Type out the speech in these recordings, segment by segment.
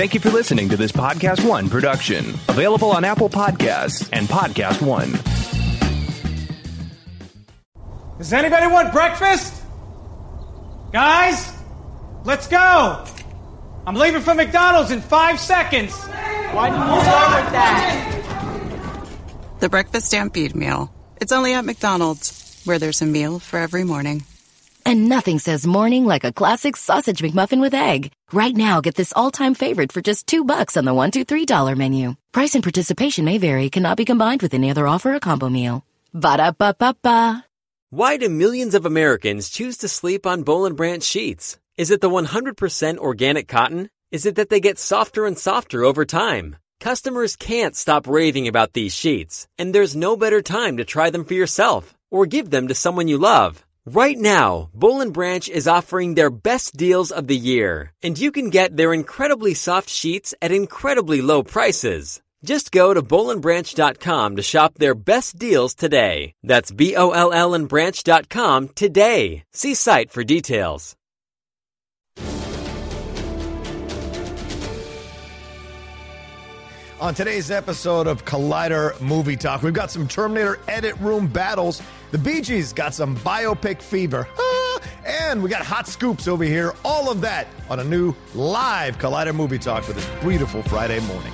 Thank you for listening to this Podcast One production, available on Apple Podcasts and Podcast One. Does anybody want breakfast? Guys, let's go. I'm leaving for McDonald's in five seconds. Why did you start with that? The Breakfast Stampede Meal. It's only at McDonald's, where there's a meal for every morning. And nothing says morning like a classic sausage McMuffin with egg. Right now, get this all-time favorite for just two bucks on the one, two, three dollar menu. Price and participation may vary. Cannot be combined with any other offer or combo meal. Ba da ba ba ba. Why do millions of Americans choose to sleep on Bowl and Branch sheets? Is it the 100% organic cotton? Is it that they get softer and softer over time? Customers can't stop raving about these sheets, and there's no better time to try them for yourself or give them to someone you love. Right now, Bowl and Branch is offering their best deals of the year, and you can get their incredibly soft sheets at incredibly low prices. Just go to bowlandbranch.com to shop their best deals today. That's B-O-L-L and branch.com today. See site for details. On today's episode of Collider Movie Talk, we've got some Terminator edit room battles. The Bee Gees got some biopic fever. And we got hot scoops over here. All of that on a new live Collider Movie Talk for this beautiful Friday morning.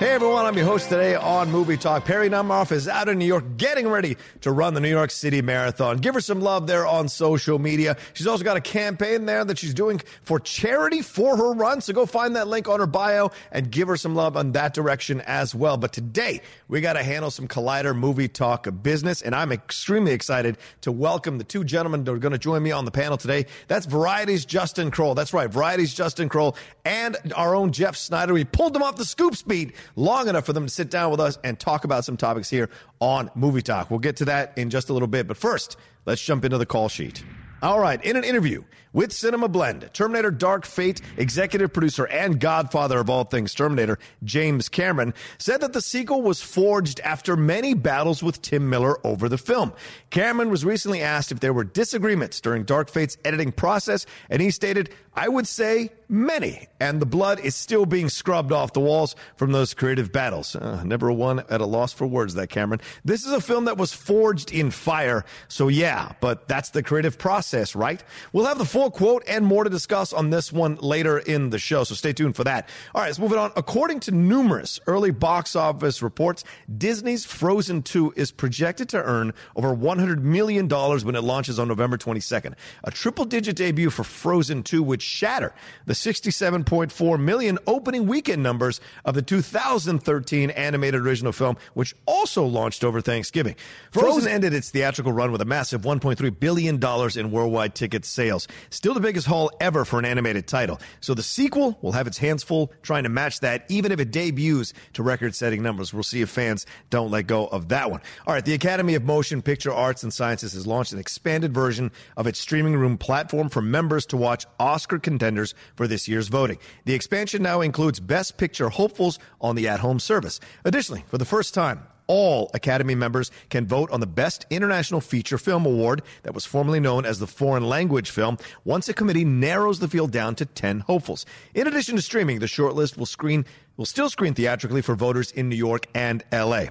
Hey everyone, I'm your host today on Movie Talk. Perri Nemiroff is out in New York getting ready to run the New York City Marathon. Give her some love there on social media. She's also got a campaign there that she's doing for charity for her run. So go find that link on her bio and give her some love on that direction as well. But today, we got to handle some Collider Movie Talk business. And I'm extremely excited to welcome the two gentlemen that are going to join me on the panel today. That's Variety's Justin Kroll. That's right, Variety's Justin Kroll and our own Jeff Sneider. We pulled them off the scoop speed long enough for them to sit down with us and talk about some topics here on Movie Talk. We'll get to that in just a little bit. But first, let's jump into the call sheet. All right, in an interview with Cinema Blend, Terminator Dark Fate executive producer and godfather of all things Terminator, James Cameron, said that the sequel was forged after many battles with Tim Miller over the film. Cameron was recently asked if there were disagreements during Dark Fate's editing process, and he stated, I would say many, and the blood is still being scrubbed off the walls from those creative battles. Uh, never one at a loss for words, that Cameron. This is a film that was forged in fire, so yeah, but that's the creative process, right? We'll have the full quote and more to discuss on this one later in the show, so stay tuned for that. All right, let's move it on. According to numerous early box office reports, Disney's Frozen 2 is projected to earn over $100 million when it launches on November 22nd. A triple digit debut for Frozen 2 would shatter the 67.4 million opening weekend numbers of the 2013 animated original film, which also launched over Thanksgiving. Frozen ended its theatrical run with a massive $1.3 billion in worldwide ticket sales. Still the biggest haul ever for an animated title. So the sequel will have its hands full trying to match that, even if it debuts to record setting numbers. We'll see if fans don't let go of that one. All right, the Academy of Motion Picture Arts and Sciences has launched an expanded version of its streaming room platform for members to watch Oscar contenders for this year's voting. The expansion now includes Best Picture hopefuls on the at home service. Additionally, for the first time, all Academy members can vote on the Best International Feature Film Award that was formerly known as the Foreign Language Film once a committee narrows the field down to 10 hopefuls. In addition to streaming, the shortlist will screen will still screen theatrically for voters in New York and LA.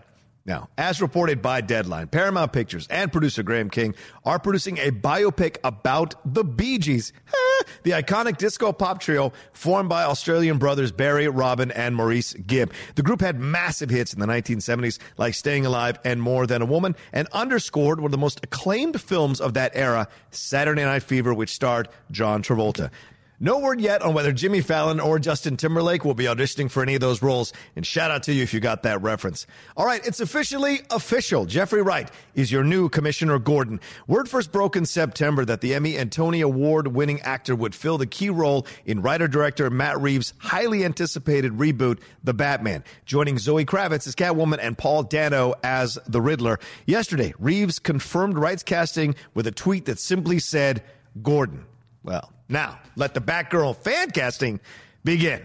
Now, as reported by Deadline, Paramount Pictures and producer Graham King are producing a biopic about the Bee Gees, the iconic disco pop trio formed by Australian brothers Barry, Robin, and Maurice Gibb. The group had massive hits in the 1970s like Staying Alive and More Than a Woman and underscored one of the most acclaimed films of that era, Saturday Night Fever, which starred John Travolta. No word yet on whether Jimmy Fallon or Justin Timberlake will be auditioning for any of those roles. And shout out to you if you got that reference. All right, it's officially official. Jeffrey Wright is your new Commissioner Gordon. Word first broke in September that the Emmy and Tony Award winning actor would fill the key role in writer director Matt Reeves' highly anticipated reboot, The Batman, joining Zoe Kravitz as Catwoman and Paul Dano as the Riddler. Yesterday, Reeves confirmed Wright's casting with a tweet that simply said, Gordon. Well, now let the Batgirl fan casting begin.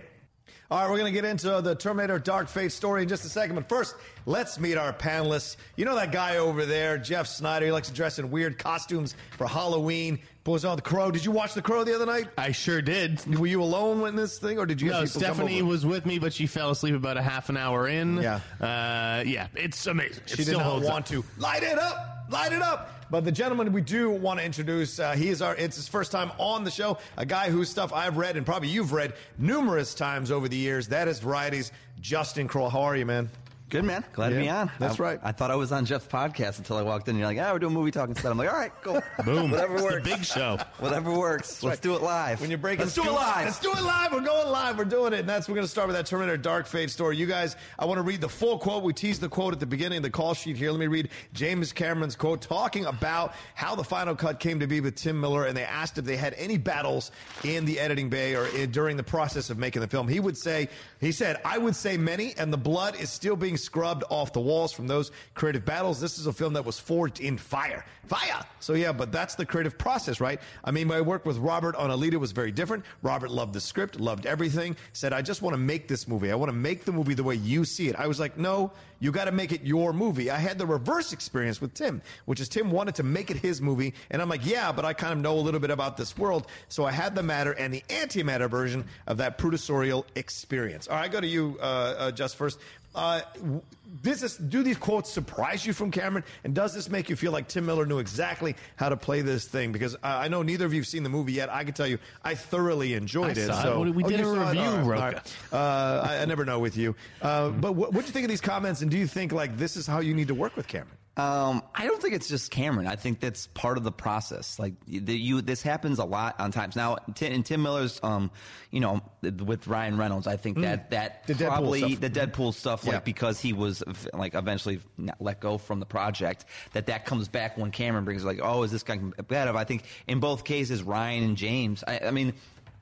All right, we're going to get into the Terminator Dark Fate story in just a second. But first, let's meet our panelists. You know that guy over there, Jeff Sneider. He likes to dress in weird costumes for Halloween. Pulls on the Crow. Did you watch the Crow the other night? I sure did. Were you alone in this thing, or did you? No, have people come Stephanie over? was with me, but she fell asleep about a half an hour in. Yeah. uh, yeah, it's amazing. It She did still not holds up. want to light it up, light it up. But the gentleman we do want to introduce, uh, he is our. It's his first time on the show. A guy whose stuff I've read and probably you've read numerous times over the years. That is Variety's Justin Kroll. How are you, man? Good man, glad to be on. that's I, right. I thought I was on Jeff's podcast until I walked in. and You're like, ah, we're doing movie talk instead. I'm like, all right, cool. Boom. Whatever It's the works. big show. Whatever works. Let's right. do it live. When you're breaking, let's do it live. Let's do it live. We're going live. We're doing it, and that's we're going to start with that Terminator Dark Fate story. You guys, I want to read the full quote. We teased the quote at the beginning of the call sheet here. Let me read James Cameron's quote, talking about how the final cut came to be with Tim Miller, and they asked if they had any battles in the editing bay or in, during the process of making the film. He would say, he said, I would say many, and the blood is still being scrubbed off the walls from those creative battles. This is a film that was forged in fire, fire. So yeah, but that's the creative process, right? I mean, my work with Robert on Alita was very different. Robert loved the script, loved everything, said, I just want to make this movie. I want to make the movie the way you see it. I was like, no, you got to make it your movie. I had the reverse experience with Tim, which is Tim wanted to make it his movie. And I'm like, yeah, but I kind of know a little bit about this world. So I had the matter and the antimatter version of that producerial experience. All right, I go to you, uh, uh, just first. Uh, w- this do these quotes surprise you from Cameron? And does this make you feel like Tim Miller knew exactly how to play this thing? Because uh, I know neither of you have seen the movie yet. I can tell you, I thoroughly enjoyed I it. it. So We- we Oh, did you a it? review, right, right. Uh, I, I never know with you. Uh, but what do you think of these comments? And do you think like this is how you need to work with Cameron? Um, I don't think it's just Cameron. I think that's part of the process. Like the, you, this happens a lot on times. Now, Tim, in Tim Miller's, um, you know, with Ryan Reynolds, I think that that Mm. The Deadpool probably stuff. the Deadpool stuff, Yeah. like because he was like eventually let go from the project, that that comes back when Cameron brings like, oh, is this guy competitive? I think in both cases, Ryan and James. I, I mean.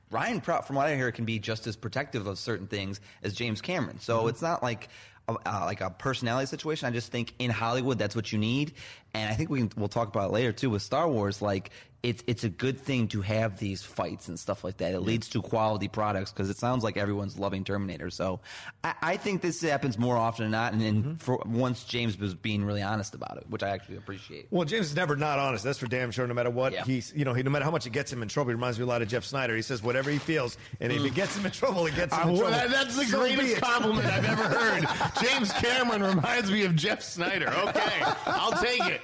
Ryan, pro- from what I hear, can be just as protective of certain things as James Cameron. So Mm-hmm. it's not like uh, like a personality situation. I just think in Hollywood, that's what you need. And I think we can, we'll talk about it later too with Star Wars. Like it's it's a good thing to have these fights and stuff like that. It leads to quality products because it sounds like everyone's loving Terminator. So I, I think this happens more often than not. And then Mm-hmm. for once James was being really honest about it, which I actually appreciate. Well, James is never not honest. That's for damn sure. No matter what Yeah. he's, you know, he, no matter how much it gets him in trouble. He reminds me a lot of Jeff Sneider. He says whatever he feels, and if it gets him in trouble, it gets him in trouble. that- that's the So greatest compliment I've ever heard. James Cameron reminds me of Jeff Sneider. Okay, I'll take it.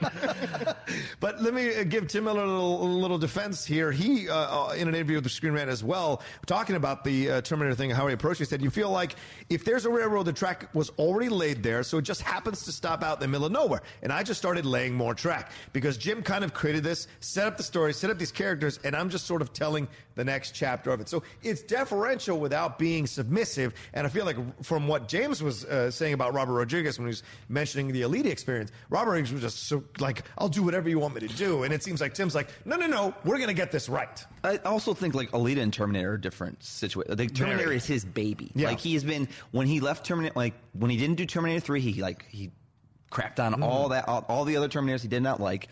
But let me uh, give Tim Miller a little, little defense here. He, uh, uh, in an interview with the Screen Rant as well, talking about the uh, Terminator thing, and how he approached it, said, You feel like if there's a railroad, the track was already laid there, so it just happens to stop out in the middle of nowhere. And I just started laying more track because Jim kind of created this, set up the story, set up these characters, and I'm just sort of telling the next chapter of it. So it's deferential without being submissive. And I feel like from what James was uh, saying about Robert Rodriguez when he was mentioning the Alita experience, Robert Rodriguez was just so like, I'll do whatever you want me to do. And it seems like Tim's like, no, no, no, no, we're going to get this right. I also think like Alita and Terminator are different situations. Like Terminator Very. is his baby. Yeah. Like he's been when he left Terminator, like when he didn't do Terminator three, he like he crapped on Mm-hmm. all that all, all the other Terminators he did not like.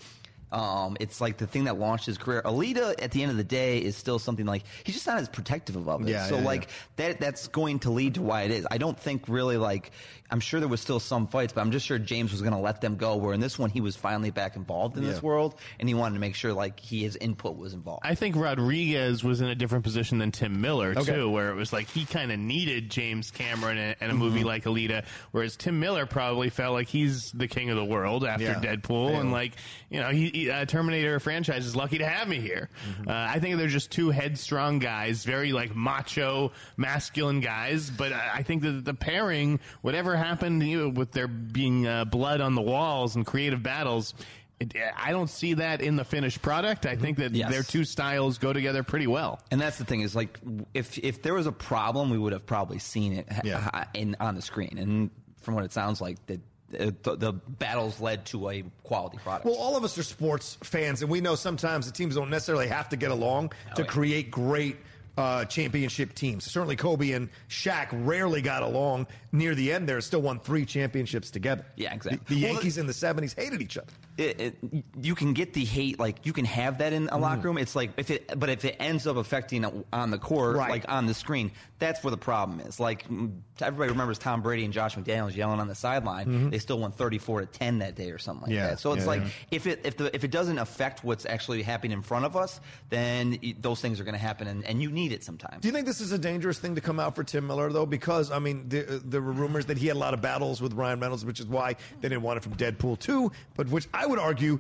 Um, it's like the thing that launched his career. Alita, at the end of the day, is still something like he's just not as protective of it. Yeah, so yeah, like yeah. that that's going to lead to why it is. I don't think really like I'm sure there was still some fights, but I'm just sure James was going to let them go. Where in this one he was finally back involved in Yeah. this world, and he wanted to make sure like he, his input was involved. I think Rodriguez was in a different position than Tim Miller Okay. too, where it was like he kind of needed James Cameron and, and a movie Mm-hmm. like Alita, whereas Tim Miller probably felt like he's the king of the world after Yeah. Deadpool, Yeah. and like you know, he, uh, Terminator franchise is lucky to have me here. Mm-hmm. Uh, I think they're just two headstrong guys, very like macho, masculine guys. But I I think that the pairing, whatever happened you know, with there being uh, blood on the walls and creative battles. It, I don't see that in the finished product. I think that Yes. their two styles go together pretty well. And that's the thing is like if if there was a problem, we would have probably seen it Yeah. in on the screen. And from what it sounds like, the the, the battles led to a quality product. Well, all of us are sports fans, and we know sometimes the teams don't necessarily have to get along to yeah. create great uh, championship teams. Certainly, Kobe and Shaq rarely got along near the end. There, still won three championships together. Yeah, exactly. The, the Well, Yankees in the '70s hated each other. it, it, you can get the hate, like you can have that in a Mm-hmm. locker room. It's like if it, but if it ends up affecting on the court, Right. like on the screen, that's where the problem is. Like mm, everybody remembers Tom Brady and Josh McDaniels yelling on the sideline. They still won 34 to 10 that day or something like Mm-hmm. Yeah. that. So it's Yeah, like yeah. if it if the if it doesn't affect what's actually happening in front of us, then those things are going to happen, and, and you need it sometimes. Do you think this is a dangerous thing to come out for Tim Miller though? Because I mean, there, there were rumors that he had a lot of battles with Ryan Reynolds, which is why they didn't want it from Deadpool two, but which I would argue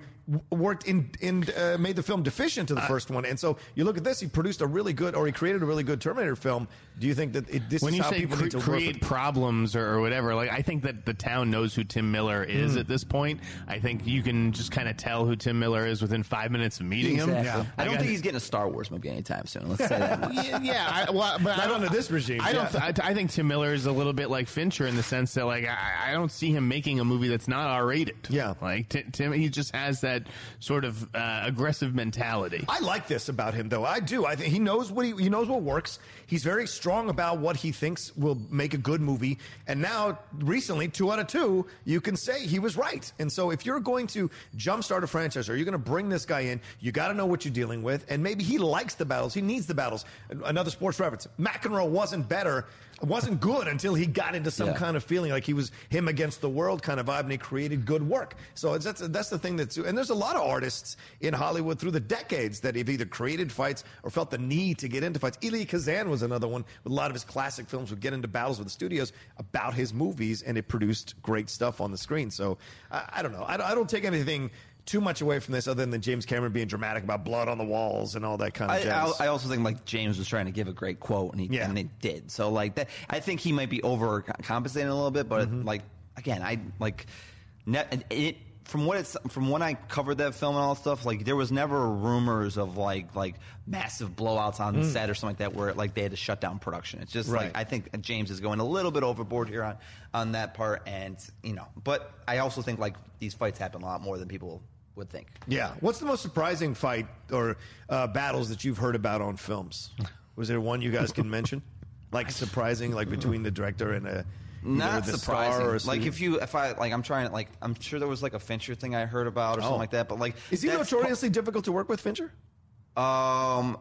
worked in in uh, made the film deficient to the first one. And so you look at this, he produced a really good, or he created a really good Terminator film. Do you think that it, this when is you how say people cre- need to create with- problems or, or whatever, like I think that the town knows who Tim Miller is Hmm. at this point. I think you can just kind of tell who Tim Miller is within five minutes of meeting him. Exactly. I don't Like, think he's getting a Star Wars movie anytime soon. Let's say that. yeah, yeah, I, well, but I don't, under this regime, I don't. yeah. th- I, I think Tim Miller is a little bit like Fincher in the sense that, like, I, I don't see him making a movie that's not R rated. Yeah. like Ti- Tim, he just has that sort of uh, aggressive mentality. I like this about him, though. I do. I think he knows what he, he knows what works. He's very strong about what he thinks will make a good movie. And now, recently, two out of two, you can say he was right. And so, if you're going to jumpstart a franchise, or you're going to bring this guy in, you got to know what you're dealing with. And maybe he likes the battles. He needs the battles. Another sports reference: McEnroe wasn't better, wasn't good until he got into some Yeah. kind of feeling like he was him against the world kind of vibe, and he created good work. So that's that's the thing that's and there's a lot of artists in Hollywood through the decades that have either created fights or felt the need to get into fights. Elia Kazan was another one a lot of his classic films would get into battles with the studios about his movies, and it produced great stuff on the screen. So I, I don't know. I, I don't take anything. Too much away from this, other than James Cameron being dramatic about blood on the walls and all that kind of I, jazz. I, I also think like James was trying to give a great quote, and he Yeah. and he did. So like that, I think he might be overcompensating a little bit. But Mm-hmm. like again, I like ne- it from what it's from when I covered that film and all that stuff. Like there was never rumors of like like massive blowouts on set or something like that where like they had to shut down production. It's just Mm. Right. like I think James is going a little bit overboard here on on that part, and you know. But I also think like these fights happen a lot more than people would think. Yeah. What's the most surprising fight or uh, battles that you've heard about on films? Was there one you guys can mention? Like surprising, like between the director and a Not surprising. star or like if you, if I, like, I'm trying to, like, I'm sure there was like a Fincher thing I heard about or Oh. something like that. But like, is he notoriously difficult to work with, Fincher? Um,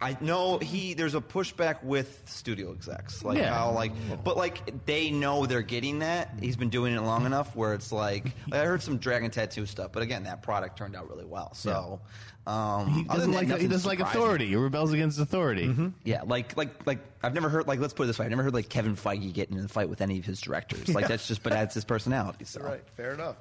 I know he. There's a pushback with studio execs, like Yeah. how like, but like they know they're getting that. He's been doing it long enough where it's like, like I heard some Dragon Tattoo stuff, but again, that product turned out really well. So, um, He doesn't like he doesn't like authority. He rebels against authority. Yeah, like like like I've never heard like let's put it this way, I've never heard like Kevin Feige getting in a fight with any of his directors. Like that's just, but that's his personality. So. Right, fair enough.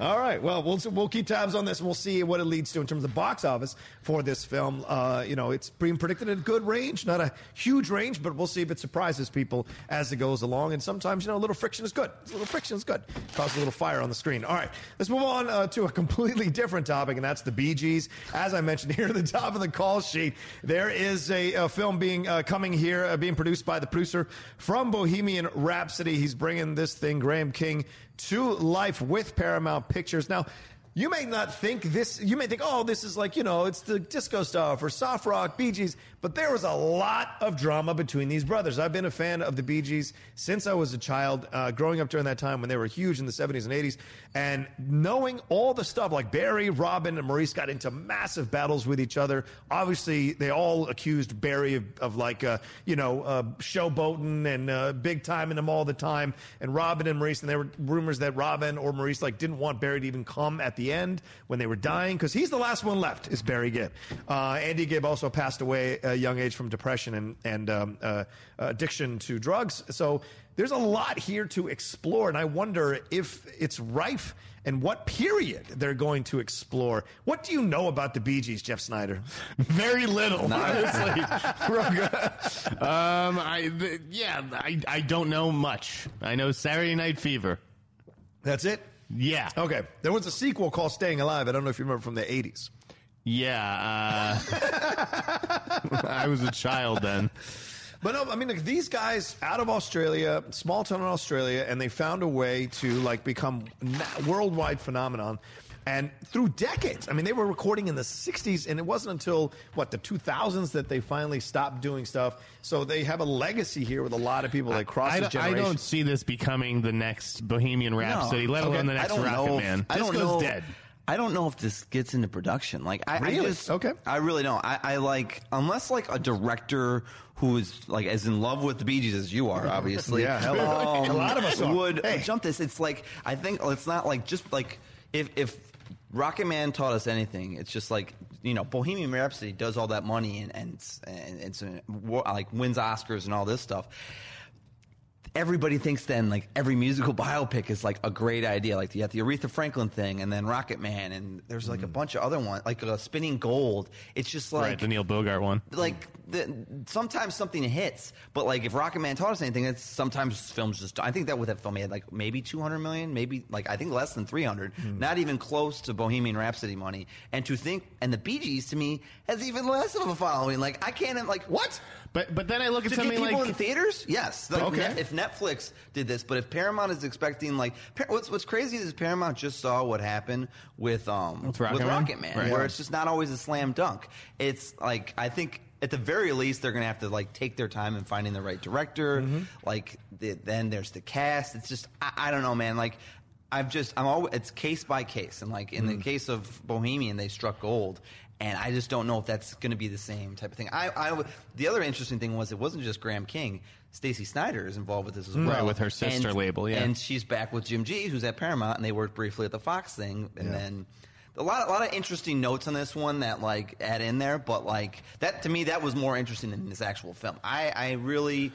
All right, well, we'll we'll keep tabs on this, and we'll see what it leads to in terms of box office for this film. Uh, you know, it's being predicted at a good range, not a huge range, but we'll see if it surprises people as it goes along. And sometimes, you know, a little friction is good. A little friction is good. Causes a little fire on the screen. All right, let's move on uh, to a completely different topic, and that's the Bee Gees. As I mentioned here at the top of the call sheet, there is a, a film being uh, coming here, uh, being produced by the producer from Bohemian Rhapsody. He's bringing this thing, Graham King, to life with Paramount Pictures. Now, you may not think this, you may think, oh, this is like, you know, it's the disco stuff or soft rock, Bee Gees, but there was a lot of drama between these brothers. I've been a fan of the Bee Gees since I was a child, uh, growing up during that time when they were huge in the 70s and 80s, and knowing all the stuff like Barry, Robin, and Maurice got into massive battles with each other. Obviously, they all accused Barry of, of like, uh, you know, uh, showboating and uh, big timing them all the time, and Robin and Maurice, and there were rumors that Robin or Maurice like didn't want Barry to even come at the end when they were dying because he's the last one left. Is Barry Gibb? Uh, Andy Gibb also passed away at a young age from depression and and um, uh, addiction to drugs. So there's a lot here to explore, and I wonder if it's rife and what period they're going to explore. What do you know about the Bee Gees, Jeff Sneider? Very little, honestly. um, I th- yeah, I I don't know much. I know Saturday Night Fever. That's it. Yeah, Okay, there was a sequel called Staying Alive. I don't know if you remember from the '80s. Yeah. Uh, I was a child then. But no, I mean, like, these guys out of Australia, small town in Australia, and they found a way to like become worldwide phenomenon. And through decades, I mean, they were recording in the '60s, and it wasn't until what the 2000s that they finally stopped doing stuff. So they have a legacy here with a lot of people that cross I, the don't- I don't see this becoming the next Bohemian Rhapsody, let alone Okay, the next Rocket Man. I don't Disco's know. dead. I don't know if this gets into production. Like, I, I Really? just Okay. I really don't. I, I like unless like a director who is like as in love with the Bee Gees as you are, obviously. Yeah, hell, a lot of us are. would Hey. jump this. It's like I think it's not like just like if if Rocket Man taught us anything, it's just like you know Bohemian Rhapsody does all that money and and it's, and it's uh, like wins Oscars and all this stuff everybody thinks then like every musical biopic is like a great idea. Like you have the Aretha Franklin thing, and then Rocket Man, and there's like a bunch of other ones, like uh, Spinning Gold. It's just like right, the Neil Bogart one. like the, sometimes something hits, but like if Rocket Man taught us anything, it's sometimes films just. I think that with that film, he had like maybe 200 million, maybe like I think less than 300, not even close to Bohemian Rhapsody money. And to think, and the Bee Gees to me has even less of a following. Like I can't like what. But but then I look at To something people like in theaters, yes. Like Okay. Net- if Netflix did this, but if Paramount is expecting like what's what's crazy is Paramount just saw what happened with um With Rocket Man? Right. where it's just not always a slam dunk. It's like I think at the very least they're gonna have to like take their time in finding the right director. Mm-hmm. Like the, then there's the cast. It's just I, I don't know, man. Like. I've just I'm always it's case by case and like in Mm. the case of Bohemian they struck gold and I just don't know if that's going to be the same type of thing. I, I the other interesting thing was it wasn't just Graham King. Stacey Snider is involved with this as mm. well, Right, with her sister And- label, yeah. and she's back with Jim G, who's at Paramount, and they worked briefly at the Fox thing, and then a lot, a lot of interesting notes on this one that like add in there, but like that to me that was more interesting than this actual film. I, I really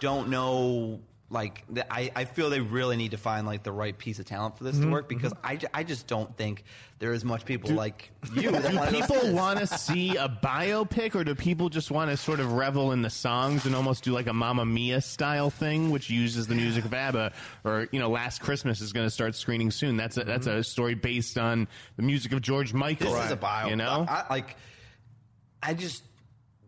don't know. Like I, I feel they really need to find like the right piece of talent for this to mm-hmm, work because mm-hmm. I, ju- I just don't think there is much people like you do wanna go see people want to see a biopic or do people just want to sort of revel in the songs and almost do like a Mamma Mia style thing which uses the music of ABBA or you know Last Christmas is going to start screening soon. That's a, that's mm-hmm. a story based on the music of George Michael This is a bio. you know? I, like I just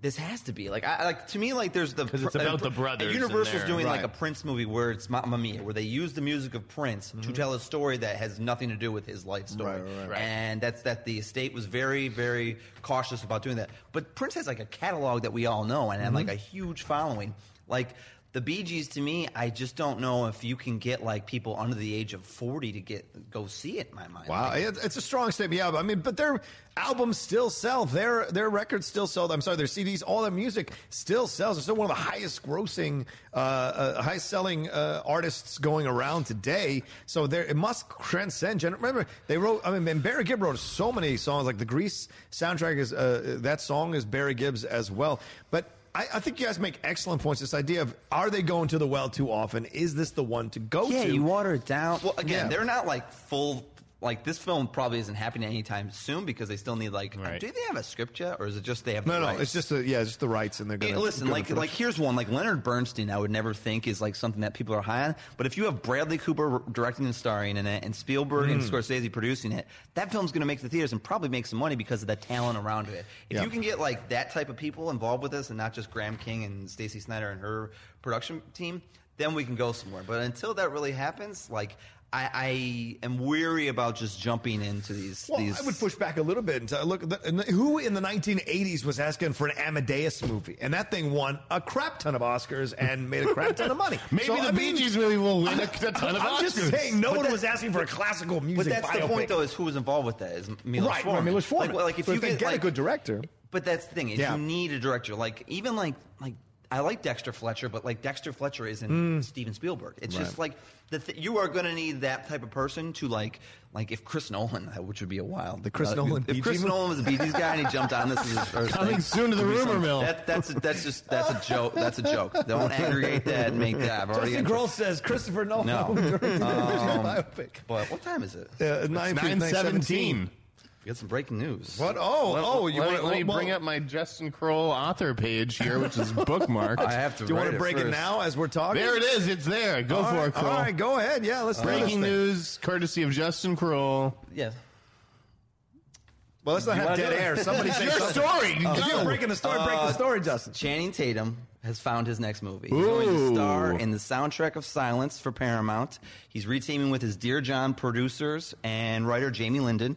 this has to be like I like to me like there's the 'Cause it's about uh, the brothers Universal's doing like a. Prince movie where it's Mamma Mia, where they use the music of Prince to mm-hmm. tell a story that has nothing to do with his life story, Right, right, right. and that's that the estate was very very cautious about doing that. But Prince has like a catalog that we all know and, and like mm-hmm. a huge following, like. The Bee Gees, to me, I just don't know if you can get like people under the age of forty to get go see it. In my mind, Wow, it's a strong statement. Yeah, but I mean, but their albums still sell. Their their records still sell. I'm sorry, their CDs, all their music still sells. They're still one of the highest grossing, uh, uh, highest selling uh, artists going around today. So there, it must transcend. Gen- Remember, they wrote. I mean, and Barry Gibb wrote so many songs. Like the Grease soundtrack is uh, that song is Barry Gibbs as well. But I, I think you guys make excellent points. This idea of are they going to the well too often? Is this the one to go Yeah, to? Yeah, you water it down. Well, again, Yeah. they're not like full. Like this film probably isn't happening anytime soon because they still need like. Right. Do they have a script yet, or is it just they have? no, the no, rights? it's just the yeah, it's just the rights, and they're going Hey, to listen, like like here's one like Leonard Bernstein. I would never think is like something that people are high on. But if you have Bradley Cooper directing and starring in it, and Spielberg Hmm. and Scorsese producing it, that film's going to make the theaters and probably make some money because of the talent around it. If Yeah. you can get like that type of people involved with this, and not just Graham King and Stacey Snider and her production team, then we can go somewhere. But until that really happens, like. I, I am weary about just jumping into these. Well, these I would push back a little bit and say, look, the, who in the 1980s was asking for an Amadeus movie? And that thing won a crap ton of Oscars and made a crap ton of money. Maybe So, the I Bee Gees movie will win a, a ton of I'm just Oscars. saying, no But one was asking for a classical music But that's the point, though, is who was involved with that? Is Milos right, Forman. Milos Forman. Like, well, like if So you they get, get a good director. But that's the thing is Yeah. you need a director. Like even like like I like Dexter Fletcher, but like Dexter Fletcher isn't Mm. Steven Spielberg. It's just like the th- you are going to need that type of person to like like if Chris Nolan, which would be a wild The Chris Nolan Bee If Chris Gees movie? Nolan was a Bee Gees guy and he jumped on this as his first Coming thing, soon to the rumor some- mill. That, that's that's just that's a joke. That's a joke. Don't aggregate that and make that. I've already Justin gotten- Grohl says Christopher Nolan No. directed a Um, biopic. But what time is it? Uh, 9, 917. We got some breaking news. What? Oh, oh, you let, want me- let me well, bring up my Justin Kroll author page here, which is bookmarked. I have to. Do you want to break it now as we're talking? there it is. It's there. Go All for right, it, Kroll. All right, go ahead. Yeah, let's do this Breaking news, courtesy of Justin Kroll. Yeah. Well, let's not You have wanna dead air. Somebody say Your something. story. If you're breaking the story, break the uh, story, Justin. Channing Tatum has found his next movie. He's going to star in the soundtrack of Silence for Paramount. He's reteaming with his Dear John producers and writer Jamie Linden.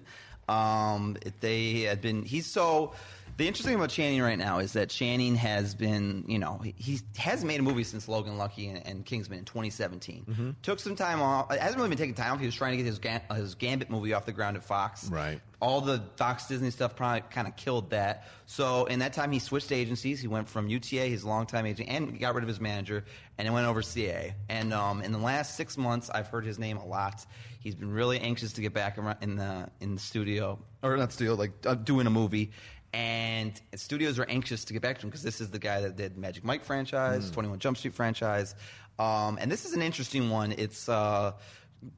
Um, they had been. He's so. The interesting thing about Channing right now is that Channing has been, you know, he, he hasn't made a movie since Logan Lucky and, and Kingsman in 2017. Mm-hmm. Took some time off. Hasn't really been taking time off. He was trying to get his, Ga- his Gambit movie off the ground at Fox. Right. All the Fox Disney stuff probably kind of killed that. So in that time, he switched agencies. He went from UTA, his longtime agent, and got rid of his manager, and then went over CA. And um, in the last six months, I've heard his name a lot. He's been really anxious to get back in the in the studio, or not studio, like uh, doing a movie. And studios are anxious to get back to him because this is the guy that did Magic Mike franchise, Twenty One Jump Street franchise, um, and this is an interesting one. It's uh,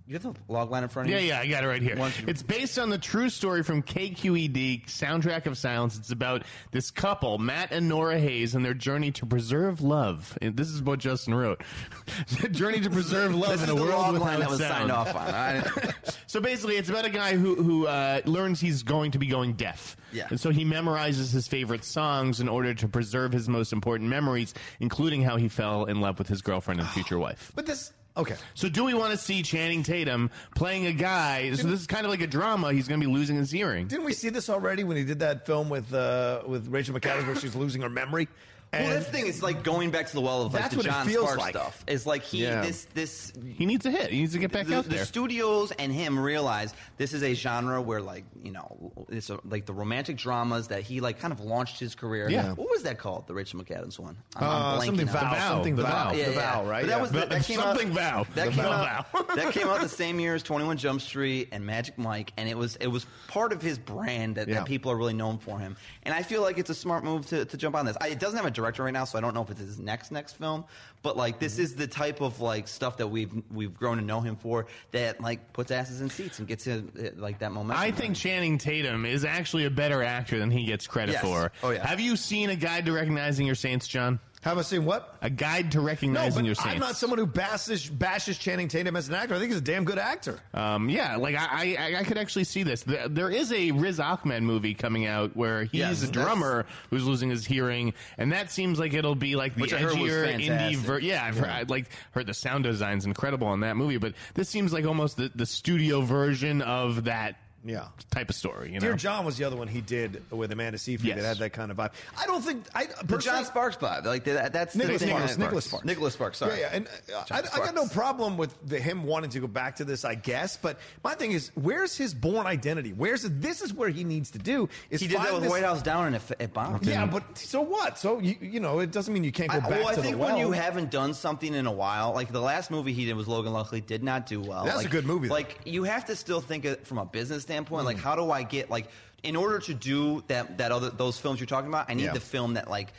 you have the log line in front of you. yeah, yeah, I got it right here. You- It's based on the true story from KQED, Soundtrack of Silence. It's about this couple, Matt and Nora Hayes, and their journey to preserve love. And this is what Justin wrote. the journey to preserve love in is a the world log without line that was sound. signed off on. So basically, it's about a guy who who uh, learns he's going to be going deaf. Yeah. And so he memorizes his favorite songs in order to preserve his most important memories, including how he fell in love with his girlfriend and future wife. But this, okay. So do we want to see Channing Tatum playing a guy? So this is kind of like a drama. He's going to be losing his hearing. Didn't we see this already when he did that film with uh, with Rachel McAdams where she's losing her memory? Well, And that's the thing. is like going back to the well of like That's the what it John feels Sparks like. stuff. It's like he Yeah. this this He needs a hit. He needs to get back the, out the there. studios and him realize this is a genre where like you know it's a, like the romantic dramas that he like kind of launched his career. Yeah. What was that called? The Rachel McAdams one. I'm, Uh, I'm blanking something now. vow, The Vow, something The vow, Vow. Yeah, the yeah. vow, right? But that Yeah. was the, The- that came something out, vow. That The came vow. out. that came out the same year as Twenty One Jump Street and Magic Mike, and it was it was part of his brand that, Yeah. that people are really known for him. And I feel like it's a smart move to, to jump on this. I, it doesn't have a director right now, so I don't know if it's his next next film. But like this Mm-hmm. is the type of like stuff that we've we've grown to know him for that like puts asses in seats and gets him uh, like that momentum. I think Channing Tatum is actually a better actor than he gets credit Yes. for. Oh, yeah. Have you seen a guide to recognizing your saints, John? Have I seen what? A guide to No, recognizing but your saints. I'm not someone who bashes, bashes Channing Tatum as an actor. I think he's a damn good actor. Um, yeah, like I, I, I could actually see this. There is a Riz Ahmed movie coming out where he's Yes, a drummer who's losing his hearing, and that seems like it'll be like the Which I heard was edgier indie. Ver- yeah, I've Heard, like heard the sound design's incredible on that movie, but this seems like almost the, the studio version of that Yeah. type of story. You Dear John was the other one he did with Amanda Seyfried Yes. that had that kind of vibe. I don't think I the John Sparks vibe, like that, that's Nicholas the thing. Sparks, Nicholas Sparks. Nicholas Sparks. Sorry. Yeah, yeah, and uh, I, I got no problem with the, him wanting to go back to this, I guess. But my thing is, where's his born identity? Where's this is where he needs to do. Is he did that find with this- White House Down and it, it bombed. Yeah, but so what? So you you know, it doesn't mean you can't go I, back well, I to think the well. when you haven't done something in a while, like the last movie he did was Logan Lucky, did not do well. That's a good movie, though. Like you have to still think it from a business standpoint. Mm. Like how do I get like in order to do that that other those films you're talking about? I need Yeah. the film that like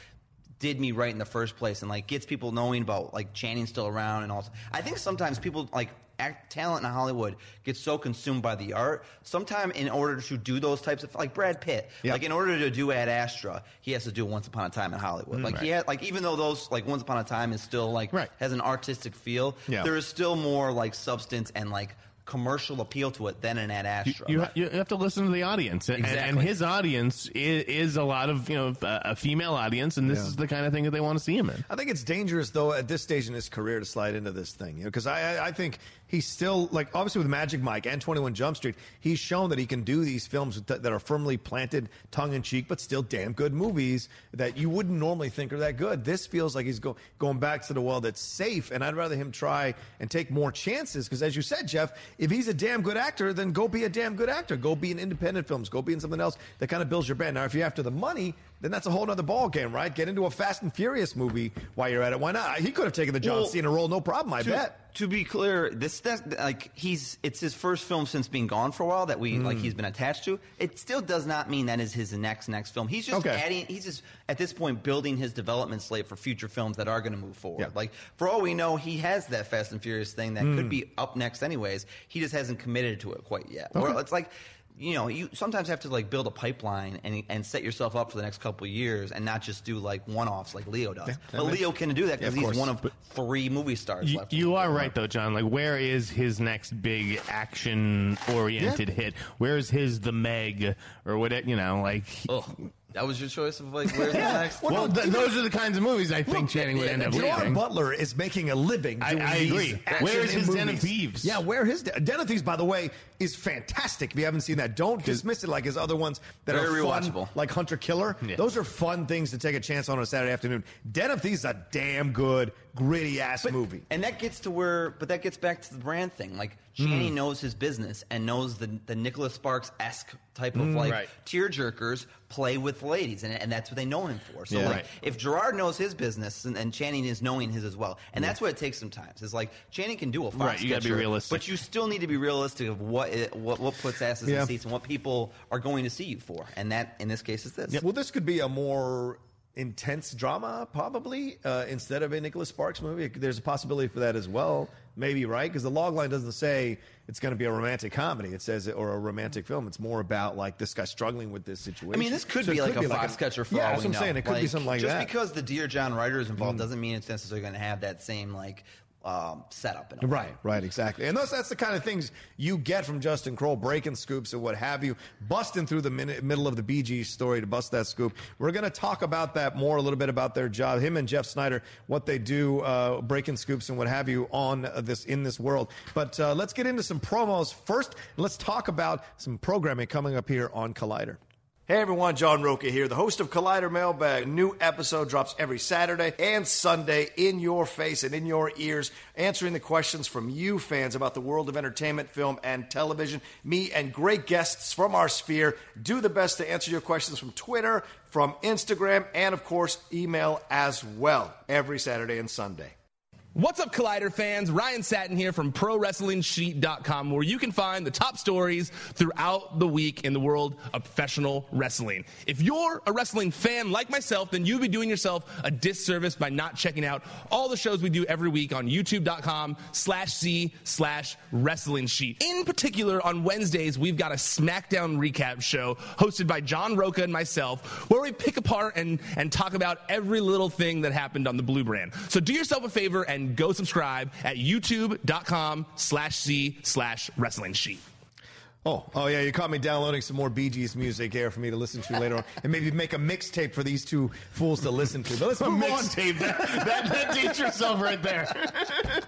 did me right in the first place and like gets people knowing about like Channing still around and also I think sometimes people like act talent in Hollywood gets so consumed by the art. Sometimes in order to do those types of like Brad Pitt, Yeah. like in order to do Ad Astra, he has to do Once Upon a Time in Hollywood. Like he had like even though those like Once Upon a Time is still like Right. has an artistic feel, Yeah. there is still more like substance and like commercial appeal to it than an Ad Astra. You, you have to listen to the audience, and, and his audience is, is a lot of you know a, a female audience, and this Yeah. is the kind of thing that they want to see him in. I think it's dangerous though at this stage in his career to slide into this thing, you know, because I, I I think he's still like obviously with Magic Mike and Twenty One Jump Street, he's shown that he can do these films that, that are firmly planted, tongue in cheek, but still damn good movies that you wouldn't normally think are that good. This feels like he's go, going back to the well that's safe, and I'd rather him try and take more chances because, as you said, Jeff, if he's a damn good actor, then go be a damn good actor. Go be in independent films. Go be in something else that kind of builds your brand. Now, if you're after the money, then that's a whole other ball game, right? Get into a Fast and Furious movie while you're at it. Why not? He could have taken the John Well, Cena role, no problem. I to, bet. To be clear, this that, like he's it's his first film since being gone for a while that we Mm. like he's been attached to. It still does not mean that is his next next film. He's just Okay. adding. He's just at this point building his development slate for future films that are going to move forward. Yeah. Like for all we know, he has that Fast and Furious thing that Mm. could be up next anyways. He just hasn't committed to it quite yet. Or it's like. You know, you sometimes have to like build a pipeline and and set yourself up for the next couple of years, and not just do like one-offs like Leo does. that but makes- Leo can do that Yeah, because he's course. one of three movie stars You, left. you are right though, John. Like, where is his next big action-oriented Yeah. hit? Where is his The Meg or what? You know, like. Oh, that was your choice of like where's the next? Well, Well, no, th- even- those are the kinds of movies I think Look, Channing would yeah, end up Gerard Gerard. Butler is making a living. I- Doing I these agree. Where's in his Den of. Thieves? Yeah, where his Den of Thieves? By the way, is fantastic. If you haven't seen that, don't dismiss it like his other ones that are fun, rewatchable. like Hunter Killer. Yeah. Those are fun things to take a chance on on a Saturday afternoon. Den of Thieves is a damn good, gritty ass movie. And that gets to where, but that gets back to the brand thing. Like Hmm. Channing knows his business and knows the the Nicholas Sparks esque type of like Right. tear jerkers play with ladies, and, and that's what they know him for. So Yeah. like, Right. if Gerard knows his business and, and Channing is knowing his as well, and that's what it takes sometimes. Is like Channing can do a fox Right, you gotta be realistic. but you still need to be realistic of what it, what what puts asses Yeah. in seats and what people are going to see you for, and that in this case is this. Well, this could be a more intense drama, probably, uh, instead of a Nicholas Sparks movie. There's a possibility for that as well. Maybe, right? Because the log line doesn't say it's going to be a romantic comedy. It says, or a romantic film. It's more about, like, this guy struggling with this situation. I mean, this could So be like a be Foxcatcher for Yeah, that's we what I'm know. saying. It could be Like, something like just that. Mm. because the Dear John writer is involved doesn't mean it's necessarily going to have that same like um, setup. In a way. Right, right, exactly. And those, that's the kind of things you get from Justin Kroll, breaking scoops and what have you, busting through the min- middle of the Bee Gees story to bust that scoop. We're going to talk about that more, a little bit about their job, him and Jeff Sneider, what they do, uh, breaking scoops and what have you on this in this world. But uh, let's get into some promos first. Let's talk about some programming coming up here on Collider. Hey everyone, John Rocha here, the host of Collider Mailbag. New episode drops every Saturday and Sunday in your face and in your ears, answering the questions from you fans about the world of entertainment, film, and television. Me and great guests from our sphere do the best to answer your questions from Twitter, from Instagram, and of course, email as well every Saturday and Sunday. What's up, Collider fans? Ryan Satin here from ProWrestlingSheet.com, where you can find the top stories throughout the week in the world of professional wrestling. If you're a wrestling fan like myself, then you'd be doing yourself a disservice by not checking out all the shows we do every week on YouTube.com slash C slash Wrestling Sheet. In particular, on Wednesdays, we've got a SmackDown recap show hosted by John Rocha and myself, where we pick apart and, and talk about every little thing that happened on the Blue brand. So do yourself a favor and go subscribe at youtube.com slash C slash Wrestling Sheet. Oh, oh yeah, you caught me downloading some more Bee Gees music here for me to listen to later on, and maybe make a mixtape for these two fools to listen to. But let's A move on. mixtape. That, that, that dates yourself right there.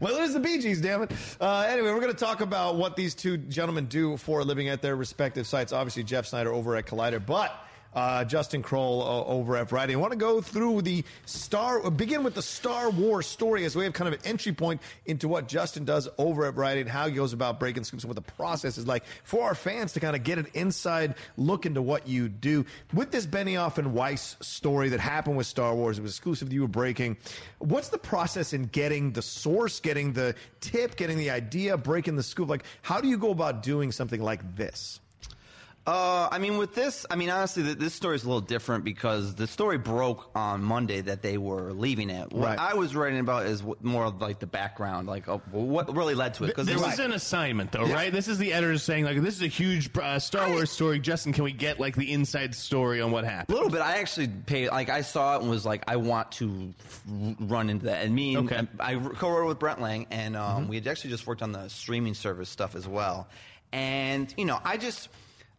Well, it is the Bee Gees, damn it. Uh, anyway, we're going to talk about what these two gentlemen do for a living at their respective sites. Obviously, Jeff Sneider over at Collider, but uh, Justin Kroll uh, over at Variety. I want to go through the Star, begin with the Star Wars story as we have kind of an entry point into what Justin does over at Variety and how he goes about breaking scoops and what the process is like for our fans to kind of get an inside look into what you do. With this Benioff and Weiss story that happened with Star Wars, it was exclusive that you were breaking. What's the process in getting the source, getting the tip, getting the idea, breaking the scoop? Like, how do you go about doing something like this? Uh, I mean, with this, I mean, honestly, th- this story is a little different because the story broke on Monday that they were leaving it. What Right. I was writing about is what, more of like the background, like uh, what really led to it. Because This is an assignment, though, right? This is the editor saying, like, this is a huge uh, Star Wars story. Justin, can we get like the inside story on what happened? A little bit. I actually paid. Like I saw it and was like, I want to f- run into that. And me, and Okay. I co-wrote with Brent Lang, and um, we had actually just worked on the streaming service stuff as well. And you know, I just.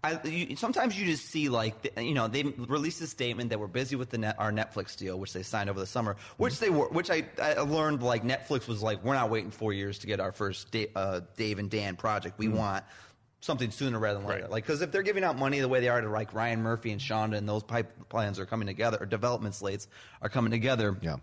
I, you, sometimes you just see like the, you know they released a statement that we're busy with the net, our Netflix deal, which they signed over the summer, which they were, which I, I learned like Netflix was like we're not waiting four years to get our first da- uh, Dave and Dan project. We want something sooner rather than later. Right. Like because if they're giving out money the way they are to like Ryan Murphy and Shonda and those pipe plans are coming together, or development slates are coming together. Yeah.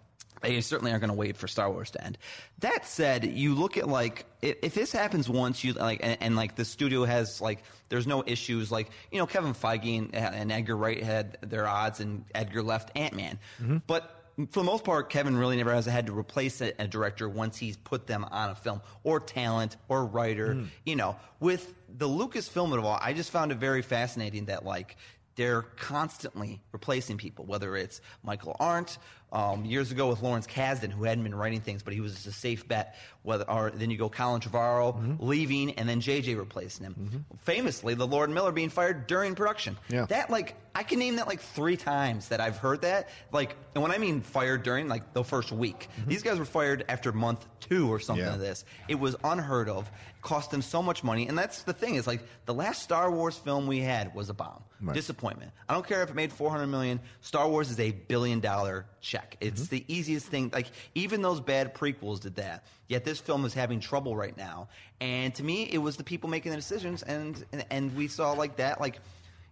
They certainly aren't going to wait for Star Wars to end. That said, you look at like if, this happens once, you like and, and like the studio has like there's no issues. Like you know Kevin Feige and, and Edgar Wright had their odds, and Edgar left Ant Man, mm-hmm. but. For the most part, Kevin really never has had to replace a, a director once he's put them on a film, or talent, or writer. Mm. You know, with the Lucasfilm of all, I just found it very fascinating that like they're constantly replacing people, whether it's Michael Arndt, um, years ago with Lawrence Kasdan, who hadn't been writing things, but he was just a safe bet. Whether, or then you go Colin Trevorrow Mm-hmm. leaving, and then JJ replacing him. Famously, the Lord Miller being fired during production. Yeah. That like I can name that like three times that I've heard that. Like, and when I mean fired during like the first week, these guys were fired after month two or something Mm-hmm. Yeah. of this. It was unheard of. Cost them so much money, and that's the thing is like the last Star Wars film we had was a bomb, Right. disappointment. I don't care if it made four hundred million. Star Wars is a billion dollar check. check. It's the easiest thing. Like even those bad prequels did that. Yet this film is having trouble right now. And to me, it was the people making the decisions, and and, and we saw like that, like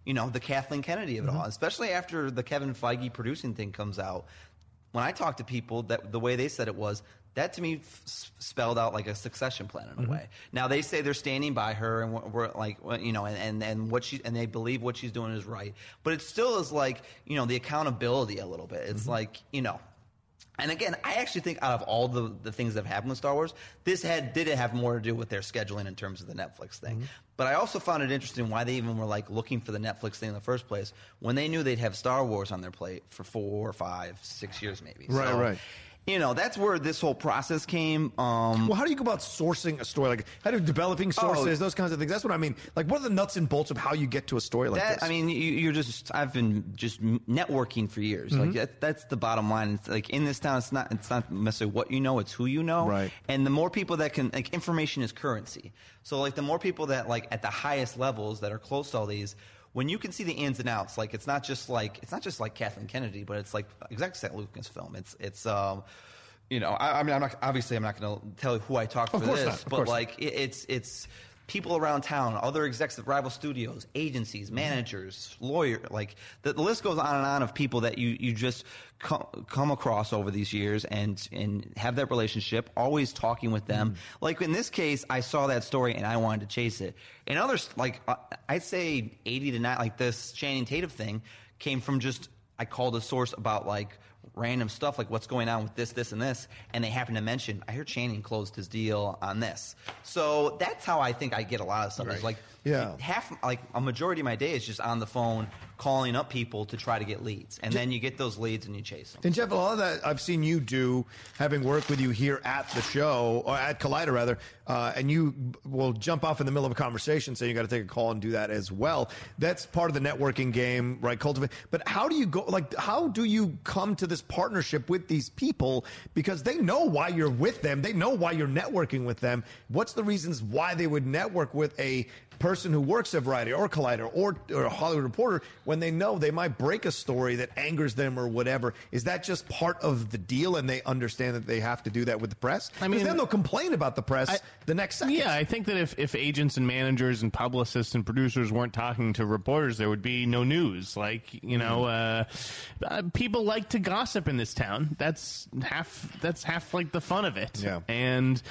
you know, the Kathleen Kennedy of it mm-hmm. all. Especially after the Kevin Feige producing thing comes out. When I talk to people, that the way they said it was that to me f- spelled out like a succession plan in a mm-hmm. way. Now they say they're standing by her and we're, we're like, you know, and, and and what she and they believe what she's doing is right. But it still is like, you know, the accountability a little bit. It's mm-hmm. like, you know. And again, I actually think out of all the, the things that have happened with Star Wars, this had did have more to do with their scheduling in terms of the Netflix thing. Mm-hmm. But I also found it interesting why they even were like looking for the Netflix thing in the first place when they knew they'd have Star Wars on their plate for four, five, six years maybe. Right, So, right. You know, that's where this whole process came. Um, Well, how do you go about sourcing a story? Like, how do you developing sources, Oh. those kinds of things? That's what I mean. Like, what are the nuts and bolts of how you get to a story like that, this? I mean, you, you're just. I've been just networking for years. Like Mhm. that, that's the bottom line. It's like in this town, it's not. It's not necessarily what you know; it's who you know. Right. And the more people that can, like, information is currency. So, like, the more people that, like, at the highest levels that are close to all these. When you can see the ins and outs, like it's not just like it's not just like Kathleen Kennedy, but it's like exactly St. Lucas film. It's it's um, you know, I, I mean, I'm not obviously I'm not going to tell you who I talked for this, not, but like it, it's it's people around town, other execs at rival studios, agencies, Mm-hmm. managers, lawyer, like the, the list goes on and on of people that you you just come, come across over these years and and have that relationship, always talking with them. Mm-hmm. Like in this case, I saw that story and I wanted to chase it. In others, like uh, I'd say eighty to nine, like this Channing Tatum thing came from just I called a source about like random stuff like what's going on with this, this, and this, and they happen to mention I hear Channing closed his deal on this. So that's how I think I get a lot of stuff. It's like Yeah. half like a majority of my day is just on the phone calling up people to try to get leads, and then you get those leads and you chase them. And Jeff, a lot of that I've seen you do, having worked with you here at the show, or at Collider rather, uh, and you will jump off in the middle of a conversation, so you got to take a call and do that as well. That's part of the networking game, right? Cultivate. But how do you go? Like, how do you come to this partnership with these people? Because they know why you're with them. They know why you're networking with them. What's the reasons why they would network with a person who works at Variety or Collider or, or a Hollywood Reporter when they know they might break a story that angers them or whatever? Is that just part of the deal and they understand that they have to do that with the press? I mean- then they'll complain about the press the next second. Yeah, I think that if, if agents and managers and publicists and producers weren't talking to reporters, there would be no news. Like you know, uh, uh, people like to gossip in this town. That's half. That's half like the fun of it. Yeah. And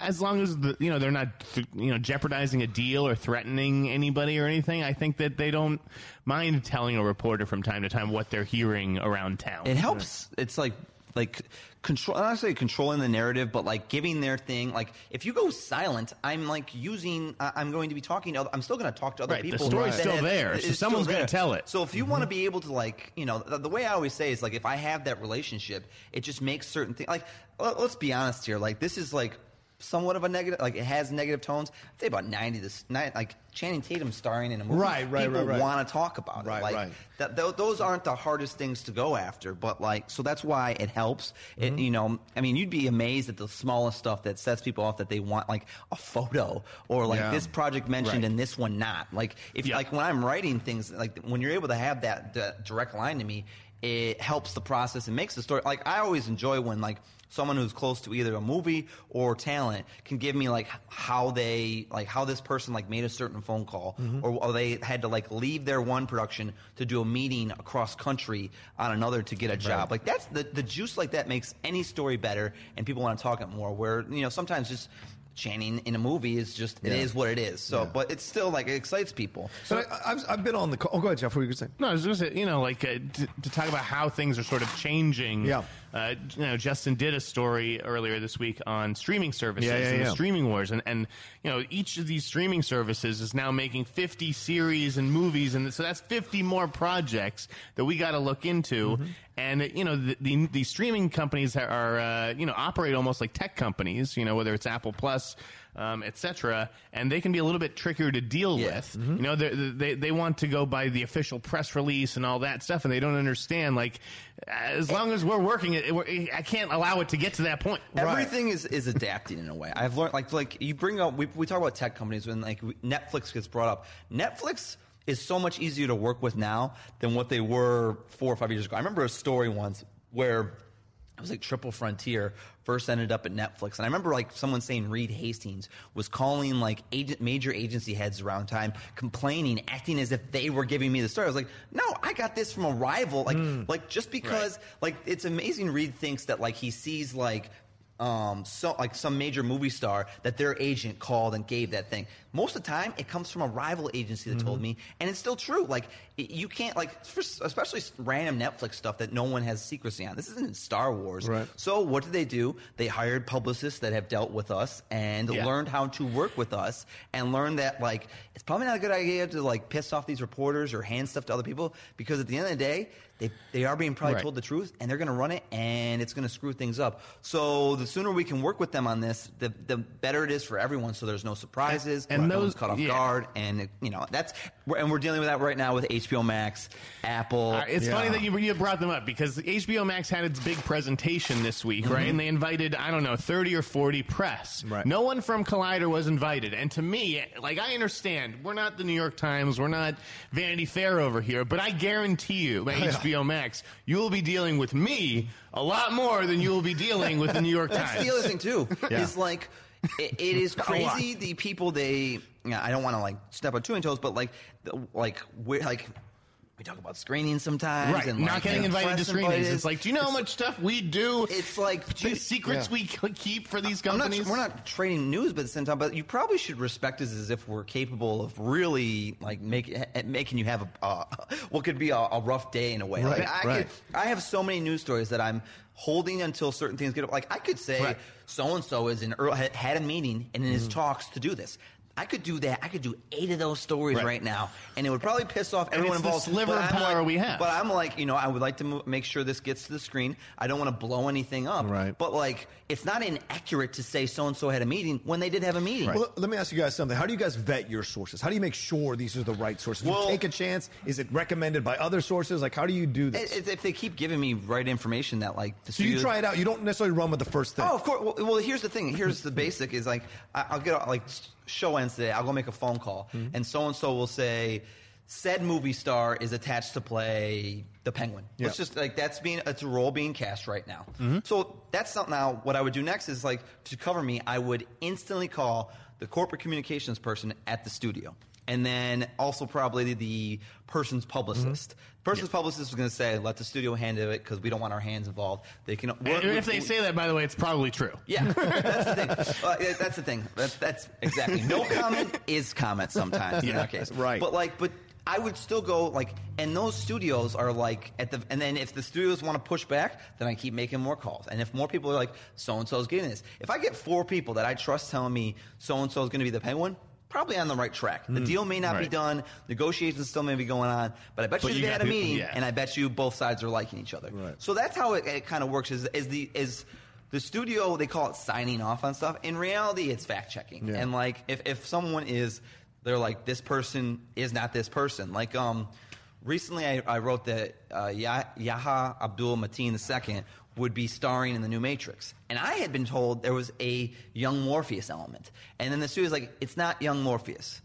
as long as the, you know they're not th- you know jeopardizing a deal or threatening anybody or anything, I think that they don't mind telling a reporter from time to time what they're hearing around town. It helps. It's like like control. I'm not say controlling the narrative, but like giving their thing. Like if you go silent, I'm like using. I'm going to be talking to. Other, I'm still going to talk to other Right, the people. story's that still have- there, so someone's gonna tell it. So if you want to mm-hmm. be able to like, you know, the, the way I always say is like, if I have that relationship, it just makes certain things. Like, let's be honest here. Like this is like. Somewhat of a negative, like it has negative tones. I'd say about ninety. This night, like Channing Tatum starring in a movie. Right, right, People right, right. want to talk about it. Right, like, right. that th- those aren't the hardest things to go after but like so that's why it helps it, mm-hmm. you know i mean you'd be amazed at the smallest stuff that sets people off that they want like a photo or like Yeah. this project mentioned Right. and this one not like if Yeah. like when i'm writing things like when you're able to have that, that direct line to me it helps the process and makes the story like i always enjoy when like someone who's close to either a movie or talent can give me like how they like how this person like made a certain phone call or, or they had to like leave their one production to do a meeting across country on another to get a job like that's the the juice like that makes any story better and people want to talk it more where you know sometimes just Channing in a movie is just it Yeah. is what it is so Yeah. but it's still like it excites people But I, I've, I've been on the call. Oh, go ahead, Jeff. What were you going to say? No, I was going to say, you know, like uh, to, to talk about how things are sort of changing. Yeah. Uh, you know, Justin did a story earlier this week on streaming services Yeah, yeah, and yeah. the streaming wars, and and you know, each of these streaming services is now making fifty series and movies, and so that's fifty more projects that we got to look into. Mm-hmm. And you know, the, the the streaming companies are uh, you know operate almost like tech companies. You know, whether it's Apple Plus. Um, etc. And they can be a little bit trickier to deal Yeah. with. Mm-hmm. You know, they they they want to go by the official press release and all that stuff, and they don't understand. Like, as eh. long as we're working it, we're, eh, I can't allow it to get to that point. Everything is, is adapting in a way. I've learned like like you bring up we, we talk about tech companies when like Netflix gets brought up. Netflix is so much easier to work with now than what they were four or five years ago. I remember a story once where it was like Triple Frontier first ended up at Netflix. And I remember like someone saying Reed Hastings was calling like agent, major agency heads around time, complaining, acting as if they were giving me the story. I was like, no, I got this from a rival. Like, like just because like it's amazing Reed thinks that like he sees like um, so like some major movie star that their agent called and gave that thing. Most of the time, it comes from a rival agency that Mm-hmm. told me, and it's still true. Like you can't like, for, especially random Netflix stuff that no one has secrecy on. This isn't in Star Wars. Right. So what did they do? They hired publicists that have dealt with us and Yeah. learned how to work with us and learned that like it's probably not a good idea to like piss off these reporters or hand stuff to other people because at the end of the day, they they are being probably Right. told the truth and they're going to run it and it's going to screw things up. So the sooner we can work with them on this, the the better it is for everyone. So there's no surprises And no one's those- caught off yeah. guard, and you know that's and we're dealing with that right now with HBO Max, Apple. Uh, it's Yeah. funny that you, you brought them up because HBO Max had its big presentation this week, right? And they invited, I don't know, 30 or 40 press. Right. No one from Collider was invited. And to me, like, I understand, we're not the New York Times, we're not Vanity Fair over here, but I guarantee you, by HBO Max, you will be dealing with me a lot more than you will be dealing with the New York Times. That's the other thing too. Yeah. Is like it, it is crazy the people they. Yeah, I don't want to like step on too many toes, but like the, like we're like. We talk about screening sometimes, Right, and not like, getting invited to screenings. invited. It's like, do you know how much stuff we do? It's like the you- secrets yeah. we keep for these I'm not, companies. we're not trading news, but at the same time, but you probably should respect us as if we're capable of really like make, eh, making you have a uh, what could be a, a rough day in a way. Right, like, I, right. could, I have so many news stories that I'm holding until certain things get up. like I could say so and so is in had- a meeting and in his Mm-hmm. talks to do this. I could do that. I could do eight of those stories Right. right, now, and it would probably piss off everyone it's the involved. sliver but of I'm power like- we have. But I'm like, you know, I would like to mo- make sure this gets to the screen. I don't want to blow anything up. Right. But like, it's not inaccurate to say so and so had a meeting when they did have a meeting. Well, let me ask you guys something. How do you guys vet your sources? How do you make sure these are the right sources? Well- you take a chance? Is it recommended by other sources? Like, how do you do this? If if they keep giving me right information that like the so you try it out. You don't necessarily run with the first thing. Oh, of course. Well, well, here's the thing. Here's the basic is like I- I'll get like show ends today. I'll go make a phone call, Mm-hmm. and so and so will say. Said movie star is attached to play the Penguin. Let's just like that's being it's a role being cast right now. Mm-hmm. So that's something. Now, what I would do next is like to cover me. I would instantly call the corporate communications person at the studio, and then also probably the person's publicist. Mm-hmm. Person's publicist is going to say, "Let the studio handle it because we don't want our hands involved." They can. And if they say that, by the way, it's probably true. Yeah, that's the thing. Uh, that's the thing. That's, that's exactly. No comment is comment sometimes in Yeah, our case. right. But like, but I would still go like, and those studios are like at the, and then if the studios want to push back, then I keep making more calls. And if more people are like, so and so is getting this. If I get four people that I trust telling me so and so is going to be the penguin. Probably on the right track. The deal may not be done. Negotiations still may be going on, but I bet But you, you they had a meeting, yeah. and I bet you both sides are liking each other. Right. So that's how it, it kind of works. Is, is the is the studio they call it signing off on stuff. In reality, it's fact checking. Yeah. And like if if someone is they're like this person is not this person. Like um recently I, I wrote that uh, Yah- Yahya Abdul Mateen II would be starring in the new Matrix. And I had been told there was a young Morpheus element. And then the studio's like, it's not young Morpheus.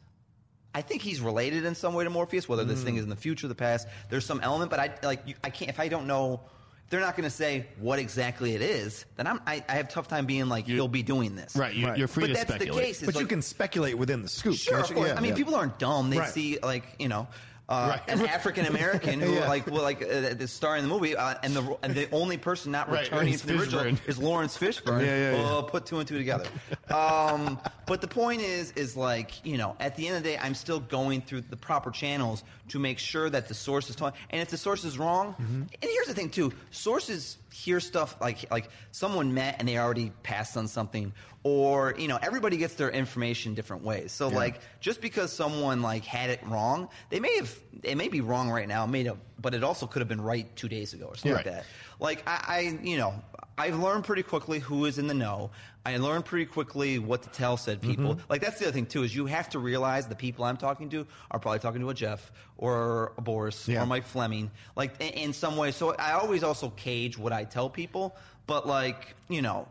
I think he's related in some way to Morpheus, whether this hmm. thing is in the future, the past. There's some element, but I like you, I can't if I don't know. If they're not going to say what exactly it is, then I'm, I, I have a tough time being like he'll be doing this. Right, you, Right. you're free But to that's speculate. the case. It's but you like- can speculate within the scoop. Sure, can't of you? course. Yeah, I mean, yeah. people aren't dumb. They Right. see like you know. Uh, Right. An African American who Yeah. like will like uh, the star in the movie, uh, and the and the only person not Right, returning it's from the original Fishburne. is Laurence Fishburne. Yeah, yeah, yeah. Well, put two and two together. Um, but the point is, is like you know, at the end of the day, I'm still going through the proper channels to make sure that the source is telling. And if the source is wrong, Mm-hmm. and here's the thing too, sources hear stuff like like someone met and they already passed on something, or you know, everybody gets their information different ways. So like, just because someone like had it wrong, they may have it may be wrong right now, may have, but it also could have been right two days ago or something like Right. that. Like I, I, you know, I've learned pretty quickly who is in the know. I learned pretty quickly what to tell said people. Mm-hmm. Like that's the other thing too is you have to realize the people I'm talking to are probably talking to a Jeff or a Borys Yeah. or Mike Fleming. Like in, in some way. So I always also cage what I tell people. But like you know,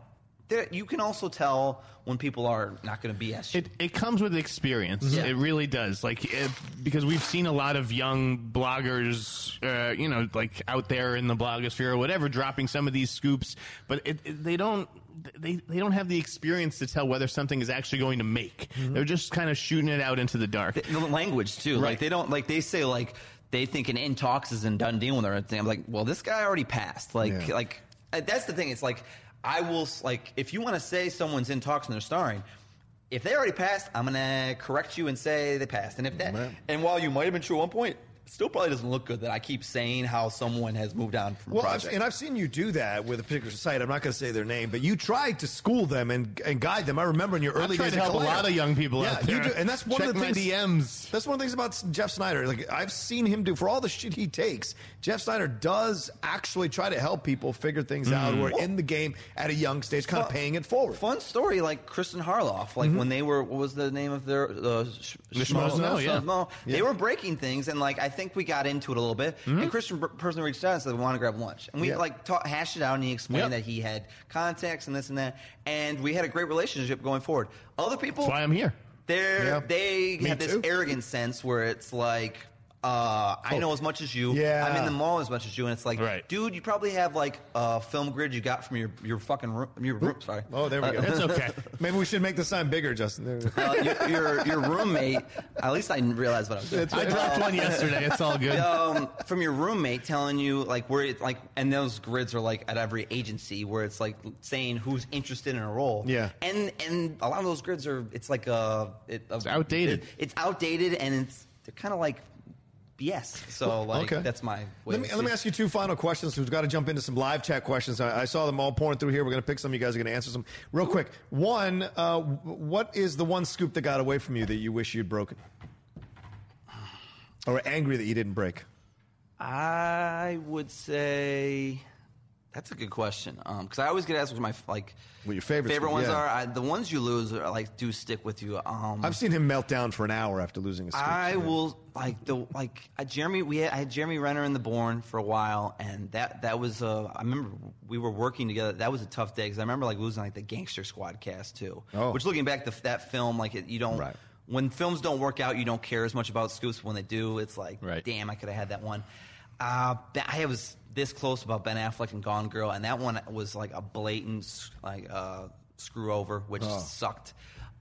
there, you can also tell when people are not going to BS you. It, it comes with experience. Yeah. It really does. Like it, because we've seen a lot of young bloggers, uh, you know, like out there in the blogosphere or whatever, dropping some of these scoops, but it- they don't. They, they don't have the experience to tell whether something is actually going to make. They're just kind of shooting it out into the dark. the, the language too. Right. Like they don't like they say like they think an in talks is in done deal with or anything. I'm like, well, this guy already passed. Like Yeah. like uh, that's the thing. It's like I will like if you want to say someone's in talks and they're starring. If they already passed, I'm gonna correct you and say they passed. And if that, Right. and while you might have been true at one point, still probably doesn't look good that I keep saying how someone has moved on from a Well, I've, project. and I've seen you do that with a particular site. I'm not going to say their name, but you tried to school them and, and guide them. I remember in your early I've tried days to help a lot of young people yeah, out there. You do, and that's one Check of the things. DMs. That's one of the things about Jeff Sneider. Like I've seen him do for all the shit he takes. Jeff Sneider does actually try to help people figure things out Mm. who are in the game at a young stage, kind of paying it forward. Fun story, like Kristian Harloff, like when they were, what was the name of their uh, sh- The Schmo- Schmoes Know, yeah. Schmoes Know. They were breaking things, and like I think we got into it a little bit. And mm-hmm. Kristian personally reached out and said, "We want to grab lunch," and we Yeah. like ta- hashed it out, and he explained Yep. that he had contacts and this and that, and we had a great relationship going forward. Other people, That's why I'm here. they're Yeah. they Me have this too. arrogant sense where it's like. Uh, I know as much as you. Yeah. I'm in the mall as much as you, and it's like, Right. dude, you probably have like a film grid you got from your your fucking room. Your room sorry. Oh, there we go. It's okay. Maybe we should make the sign bigger, Justin. There we go. uh, your, your your roommate. At least I realized what I was doing. I dropped one yesterday. It's all good. Um, from your roommate telling you like where it like, and those grids are like at every agency where it's like saying who's interested in a role. Yeah. and and a lot of those grids are it's like a it, a, It's outdated. it- it's outdated, and it's they're kind of like BS. So like Okay. that's my. Way Let me, let me ask you two final questions. We've got to jump into some live chat questions. I, I saw them all pouring through here. We're going to pick some. You guys are going to answer some real quick. One, uh, what is the one scoop that got away from you that you wish you'd broken, or angry that you didn't break? I would say that's a good question because I always get asked what my like What your favorite favorite ones yeah. are. I, the ones you lose are like do stick with you. Um, I've seen him melt down for an hour after losing a scoop. I will like the like Jeremy. We had, I had Jeremy Renner in the Bourne for a while, and that that was. Uh, I remember we were working together. That was a tough day because I remember like losing like the Gangster Squad cast too. Oh. Which looking back, the, that film like it, you don't. Right. When films don't work out, you don't care as much about scoops. When they do, it's like, Right. damn, I could have had that one. Uh, I was this close about Ben Affleck and Gone Girl, and that one was like a blatant like uh, screw over, which Oh. sucked.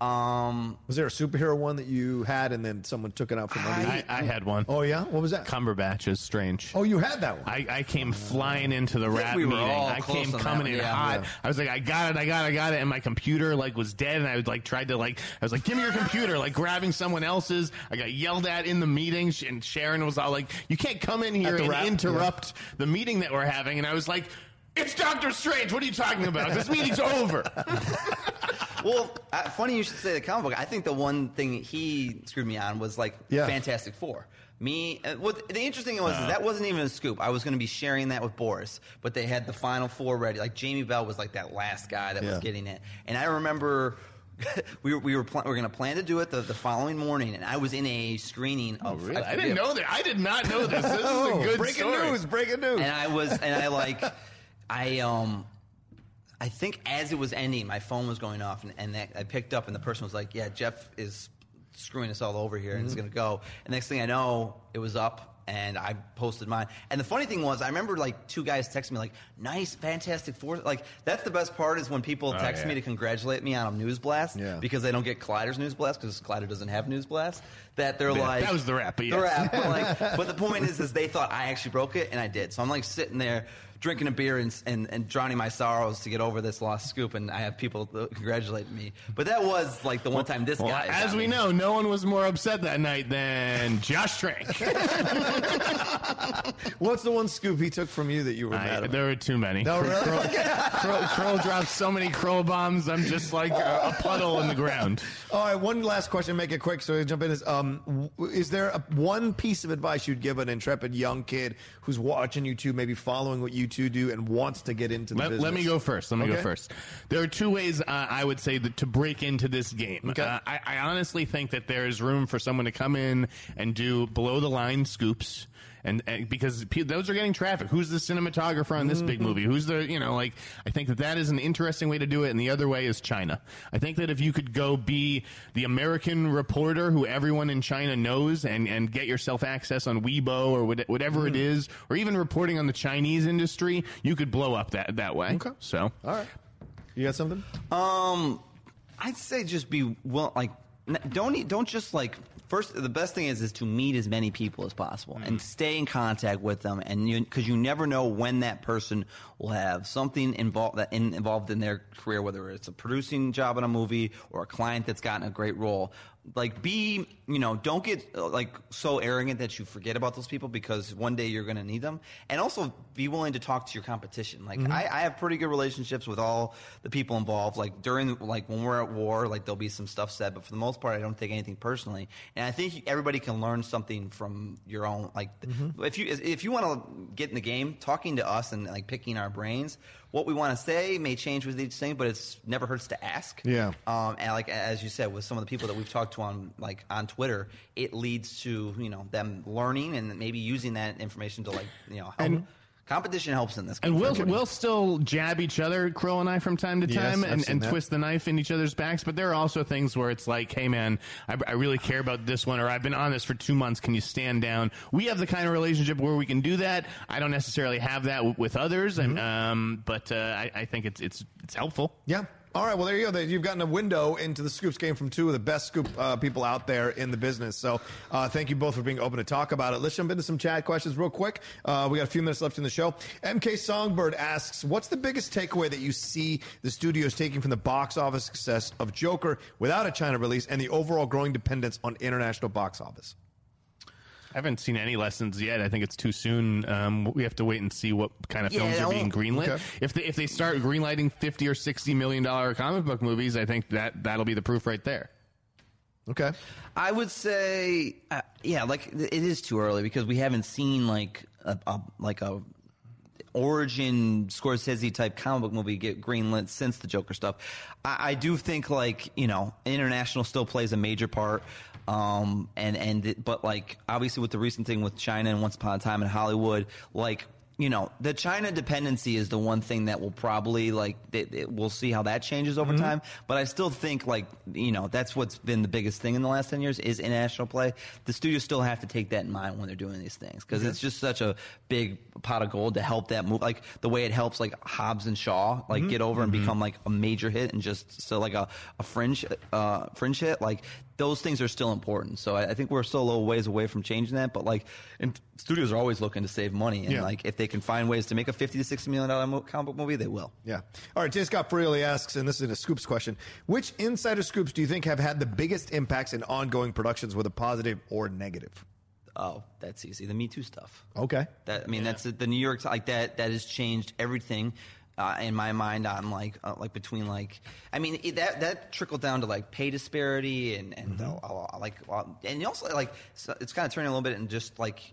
Um, Was there a superhero one that you had and then someone took it out from under you? I, I had one. Oh yeah, what was that? Cumberbatch is strange. Oh, you had that one. I, I came flying into the rat we were meeting. all I close came on that coming one, in yeah. hot. Yeah. I was like, I got it, I got it, I got it, and my computer like was dead, and I was like tried to like, I was like, give me your computer, like grabbing someone else's. I got yelled at in the meeting, sh- and Sharon was all like, you can't come in here and rap, interrupt the meeting that we're having, and I was like. It's Doctor Strange. What are you talking about? This meeting's over. Well, uh, funny you should say the comic book. I think the one thing he screwed me on was like Yeah. Fantastic Four. Me, uh, what the interesting thing was is that wasn't even a scoop. I was going to be sharing that with Borys, but they had the final four ready. Like Jamie Bell was like that last guy that Yeah. was getting it, and I remember. we were we were, pl- we were going to plan to do it the, the following morning, and I was in a screening of. I, forget- didn't know that. I did not know this. This is oh, a good breaking story. news! Breaking news! and I was and I like I um I think as it was ending, my phone was going off, and, and that, I picked up, and the person was like, "Yeah, Jeff is screwing us all over here, and it's going to go." And next thing I know, it was up, and I posted mine. And the funny thing was, I remember like two guys texting me like, "Nice, fantastic four. Like that's the best part is when people Oh, text yeah. me to congratulate me on a news blast Yeah. because they don't get Collider's news blast because Collider doesn't have news blast. That they're Yeah, like that was the rap, but the yes. rap. But, like, but the point is, is they thought I actually broke it, and I did. So I'm like sitting there drinking a beer and, and, and drowning my sorrows to get over this lost scoop, and I have people congratulating me. But that was like the one time this Well, guy. as we me. know, no one was more upset that night than Josh Trank. What's the one scoop he took from you that you were I- mad about? there were too many. No, really? Kroll, Kroll dropped so many Kroll bombs. I'm just like a, a puddle in the ground. All right, one last question. Make it quick so we jump in. Is um, is there a, one piece of advice you'd give an intrepid young kid who's watching you two, maybe following what you two do, and wants to get into the Let, business? let me go first. Let me go first. There are two ways uh, I would say that to break into this game. Okay. Uh, I, I honestly think that there is room for someone to come in and do below the line scoops and, and because pe- those are getting traffic. Who's the cinematographer on this big Mm-hmm. movie? Who's the you know like I think that that is an interesting way to do it, and the other way is China. I think that if you could go be the American reporter who everyone in China knows, and and get yourself access on Weibo or what- whatever it is, or even reporting on the Chinese industry, you could blow up that that way. Okay. So All right. You got something? Um, I'd say just be well, like don't e- don't just like first. The best thing is is to meet as many people as possible and mm. stay in contact with them, and you because you never know when that person will have something involved that in, involved in their career, whether it's a producing job in a movie or a client that's gotten a great role. Like be you know don't get like so arrogant that you forget about those people because one day you're going to need them, and also be willing to talk to your competition. Like mm-hmm. I, I have pretty good relationships with all the people involved. Like during like when we're at war, like there'll be some stuff said, but for the most part, I don't take anything personally. And I think everybody can learn something from your own. Like mm-hmm. if you if you want to get in the game, talking to us and like picking our brains, what we want to say may change with each thing, but it's never hurts to ask. Yeah. Um, and like as you said, with some of the people that we've talked to on like on Twitter, it leads to you know them learning and maybe using that information to like you know help. And- competition helps in this. Game And we'll we'll still jab each other, Kroll and I, from time to time, I've and, and that. twist the knife in each other's backs. But there are also things where it's like, hey man, I, I really care about this one, or I've been on this for two months. Can you stand down? We have the kind of relationship where we can do that. I don't necessarily have that w- with others, and, um, but uh, I, I think it's it's it's helpful. Yeah. All right. Well, there you go. You've gotten a window into the Scoops game from two of the best scoop uh, people out there in the business. So, uh, thank you both for being open to talk about it. Let's jump into some chat questions real quick. Uh, we got a few minutes left in the show. MK Songbird asks, "What's the biggest takeaway that you see the studios taking from the box office success of Joker without a China release and the overall growing dependence on international box office?" I haven't seen any lessons yet. I think it's too soon. Um, we have to wait and see what kind of Yeah, films are being greenlit. Okay. If they if they start greenlighting fifty or sixty million dollar comic book movies, I think that that'll be the proof right there. Okay. I would say, uh, yeah, like it is too early because we haven't seen like a, a like a origin Scorsese type comic book movie get greenlit since the Joker stuff. I, I do think like you know international still plays a major part. Um and and but like obviously with the recent thing with China and Once Upon a Time in Hollywood, like you know, the China dependency is the one thing that will probably like it, it, we'll see how that changes over mm-hmm. time. But I still think like you know that's what's been the biggest thing in the last ten years is international play. The studios still have to take that in mind when they're doing these things because it's just such a big pot of gold to help that move. Like the way it helps like Hobbs and Shaw like mm-hmm. get over and mm-hmm. become like a major hit and just so like a, a fringe uh, fringe hit like those things are still important. So I, I think we're still a little ways away from changing that. But like, and studios are always looking to save money, and Yeah. like if they can find ways to make a fifty to sixty million dollar comic book movie, they will. Yeah. All right. Jay Scott Freely asks, and this is a scoops question: Which insider scoops do you think have had the biggest impacts in ongoing productions, whether positive or negative? Oh, that's easy. The Me Too stuff. Okay. That I mean, that's the New York like that. That has changed everything. Uh, in my mind, on like uh, like between like I mean it, that that trickled down to like pay disparity and and uh, uh, like uh, and also like so it's kind of turning a little bit and just like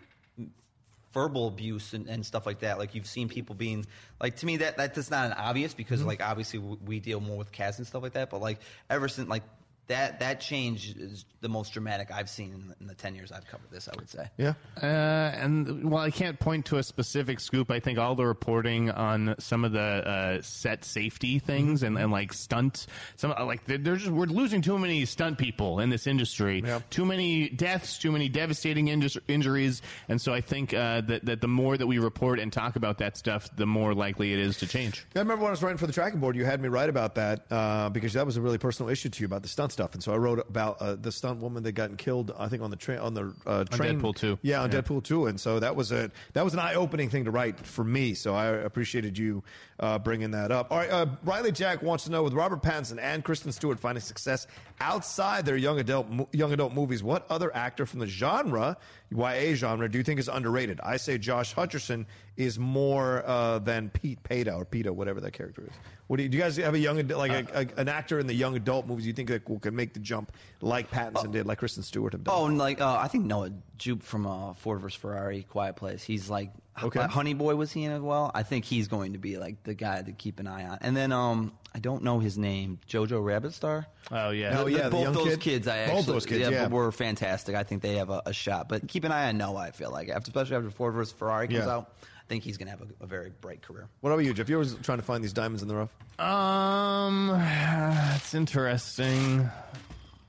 verbal abuse and, and stuff like that. Like you've seen people being like to me that that that's not an obvious because like obviously we, we deal more with cats and stuff like that. But like ever since like that that change is the most dramatic I've seen in the, in the ten years I've covered this. I would say. Yeah. Uh, and while I can't point to a specific scoop, I think all the reporting on some of the uh, set safety things and, and like stunt, some like they're, they're just we're losing too many stunt people in this industry. Yeah. Too many deaths, too many devastating injus- injuries, and so I think uh, that that the more that we report and talk about that stuff, the more likely it is to change. I remember when I was writing for the tracking board, you had me write about that uh, because that was a really personal issue to you about the stunt stuff, and so I wrote about uh, the stunt woman that got killed. I think on the train on the uh, train. Deadpool 2. Yeah, on Yeah. Deadpool two, and so that was a that was an eye opening thing to write for me. So I appreciated you uh, bringing that up. All right, uh, Riley Jack wants to know with Robert Pattinson and Kristen Stewart finding success outside their young adult mo- young adult movies, what other actor from the genre, YA genre, do you think is underrated? I say Josh Hutcherson is more uh, than Pete Peta or Peta, whatever that character is. What do you, do you guys have a young like a, a, an actor in the young adult movies you think that will can make the jump like Pattinson did, like Kristen Stewart have done. Oh, and like uh, I think Noah Jupe from uh, Ford vs Ferrari, Quiet Place. He's like, Okay. Honey Boy was he in as well? I think he's going to be like the guy to keep an eye on. And then um, I don't know his name, Jojo Rabbit Star. Oh yeah. Oh, yeah, the both those kid? kids. I Both those kids, yeah. were fantastic. I think they have a, a shot. But keep an eye on Noah. I feel like, after, especially after Ford versus Ferrari comes Yeah. out, I think he's going to have a, a very bright career. What about you, Jeff? You always trying to find these diamonds in the rough? Um, it's interesting.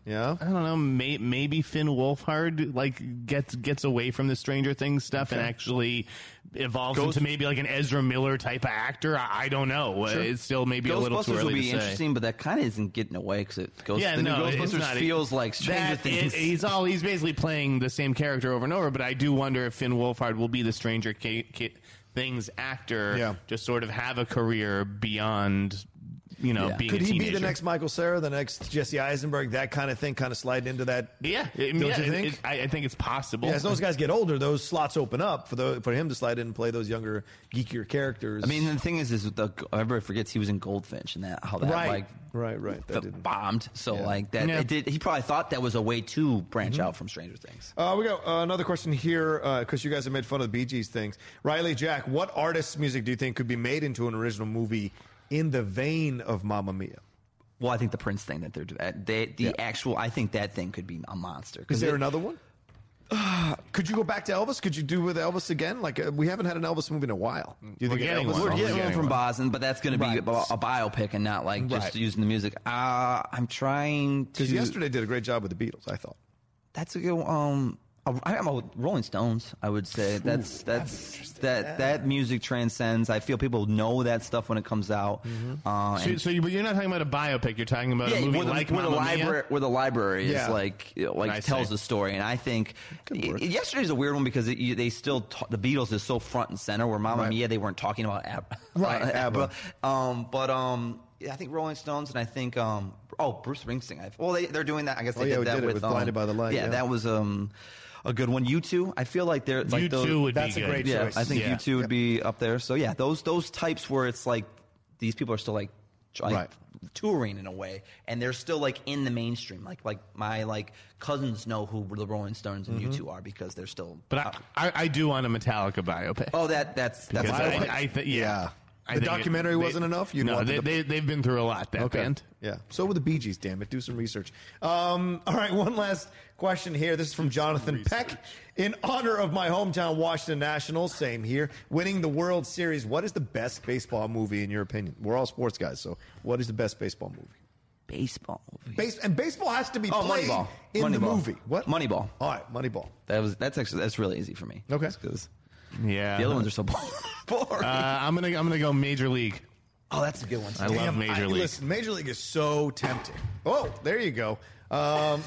Yeah. I don't know. May, maybe Finn Wolfhard like gets gets away from the Stranger Things stuff and actually evolves Ghost- into maybe like an Ezra Miller type of actor. I, I don't know. Uh, It's still maybe a little too early will be to say. interesting, but that kind of isn't getting away because it goes. Yeah, the no, Ghostbusters not. feels like Stranger Things. he's all he's basically playing the same character over and over. But I do wonder if Finn Wolfhard will be the Stranger Things actor. Yeah. just sort of have a career beyond, you know, Yeah. being Could a he teenager. be the next Michael Cera, the next Jesse Eisenberg, that kind of thing, kind of slide into that? Yeah, I Don't yeah, you think? it- I, I think it's possible. Yeah, as those guys get older, those slots open up for the for him to slide in and play those younger, geekier characters. I mean, the thing is, is the, everybody forgets he was in Goldfinch and that how that right, like right, right. That f- bombed. So Yeah. like that, Yeah. it did. He probably thought that was a way to branch out from Stranger Things. Uh, we got uh, another question here because you guys have made fun of the Bee Gees things. Riley Jack, what artist's music do you think could be made into an original movie in the vein of Mamma Mia? Well, I think the Prince thing that they're doing, uh, they, the Yeah. actual, I think that thing could be a monster. Is there it- another one? Could you go back to Elvis? Could you do with Elvis again? Like uh, we haven't had an Elvis movie in a while. Do you We're think getting Elvis? one. We're We're getting one from one. Boston, but that's going to be a, a biopic and not like just Right. using the music. Uh, I'm trying to. Because yesterday did a great job with the Beatles. I thought. That's a good. Um, I am a Rolling Stones. I would say that's that's that that music transcends. I feel people know that stuff when it comes out. Mm-hmm. Uh, So, so you, but you're not talking about a biopic. You're talking about a movie where the, like where the Mamma Mia? library where the library Yeah. is like you know, like I tells see. the story, and I think y- yesterday's a weird one because it, you, they still ta- the Beatles is so front and center. Where Mama Right. Mia they weren't talking about Ab- Right, uh, ABBA. Um, but um, I think Rolling Stones and I think um, oh Bruce Springsteen. I, well, they they're doing that. I guess they Oh, yeah, did that did with, with um, Blinded by the Light, Yeah, yeah. that was um. A good one. U2. I feel like they're like You those- two would That's be a good. great yeah, choice. I think Yeah. U2 would be up there. So yeah, those those types where it's like these people are still like, like Right. touring in a way, and they're still like in the mainstream. Like like my like cousins know who the Rolling Stones and Mm-hmm. U2 are because they're still. But I, I, I do want a Metallica biopic. oh, that that's that's Because a good I, one. I, th- yeah. Yeah. I The think documentary wasn't enough? You know, they, the- they, they've been through a lot, that band. Yeah. So with the Bee Gees, damn it. Do some research. Um, all right, one last question here. This is from Jonathan Peck. In honor of my hometown Washington Nationals, same here, winning the World Series, what is the best baseball movie in your opinion? We're all sports guys, so what is the best baseball movie? baseball movie. Base and baseball has to be Oh, played Moneyball. in the Moneyball. movie. What? Moneyball. All right, Moneyball. That was that's actually that's really easy for me. Okay. because Yeah. the other ones are so boring. Uh, I'm gonna I'm gonna go Major League. oh, that's a good one. I love Major I- League. Listen, Major League is so tempting. Oh, there you go. Um, all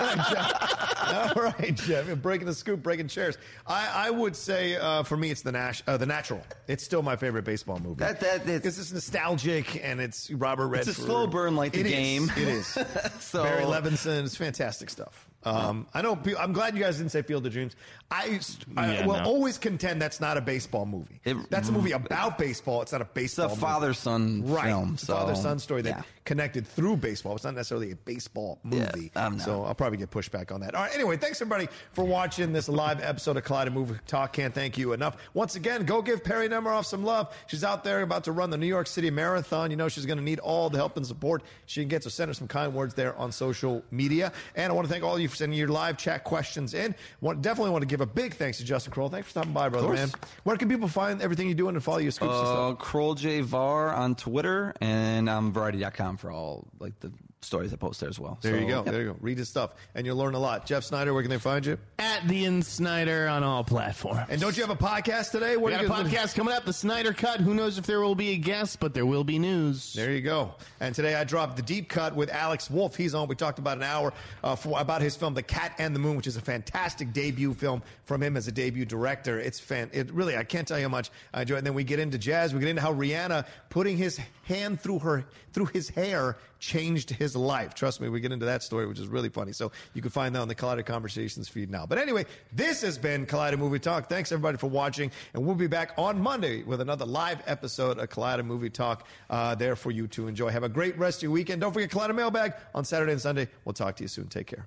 right, Jeff. All right, Jeff. Breaking the scoop, breaking chairs. I, I would say uh, for me, it's the Nash, uh, the Natural. It's still my favorite baseball movie. That- that- that's- because it's nostalgic and it's Robert Redford. It's a slow burn like the It is. game. It is. so Barry Levinson. It's fantastic stuff. Um, I know. I'm glad you guys didn't say Field of Dreams. I, I Yeah, will no. always contend that's not a baseball movie. It- that's a movie about baseball. It's not a baseball. It's a father son right. film. It's a so, father-son story that yeah. connected through baseball. It's not necessarily a baseball movie. Not. so I'll probably get pushback on that. All right. Anyway, thanks everybody for watching this live episode of Collide and Movie Talk. Can't thank you enough. Once again, go give Perri Nemiroff some love. She's out there about to run the New York City Marathon. You know she's going to need all the help and support she can get. So send her some kind words there on social media. And I want to thank all of you for sending your live chat questions in. Want, definitely want to give a big thanks to Justin Kroll. Thanks for stopping by, brother man. Where can people find everything you're doing and follow your scoops and Uh, stuff? Kroll J Var on Twitter and um, Variety.com for all like the stories I post there as well. There So, you go. yep. There you go. Read his stuff, and you'll learn a lot. Jeff Sneider, where can they find you? At the Ian Snyder on all platforms. And don't you have a podcast today? we What got are a you gonna- podcast coming up, the Sneider Cut. Who knows if there will be a guest, but there will be news. There you go. And today I dropped the deep cut with Alex Wolff. He's on. We talked about an hour uh, for, about his film, The Cat and the Moon, which is a fantastic debut film from him as a debut director. It's fan. It really, I can't tell you how much I enjoy. it. And then we get into jazz. We get into how Rihanna putting his hand through her through his hair changed his his life. Trust me, we get into that story, which is really funny. So you can find that on the Collider Conversations feed now. But anyway, this has been Collider Movie Talk. Thanks everybody for watching, and we'll be back on Monday with another live episode of Collider Movie Talk uh, there for you to enjoy. Have a great rest of your weekend. Don't forget Collider Mailbag on Saturday and Sunday. We'll talk to you soon. Take care.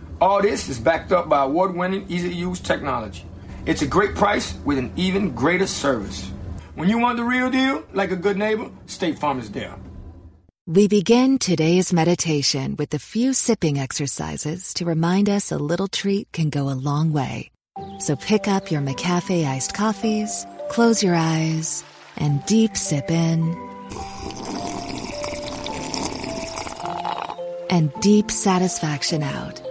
All this is backed up by award winning, easy to use technology. It's a great price with an even greater service. When you want the real deal, like a good neighbor, State Farm is there. We begin today's meditation with a few sipping exercises to remind us a little treat can go a long way. So pick up your McCafe iced coffees, close your eyes, and deep sip in. And deep satisfaction out.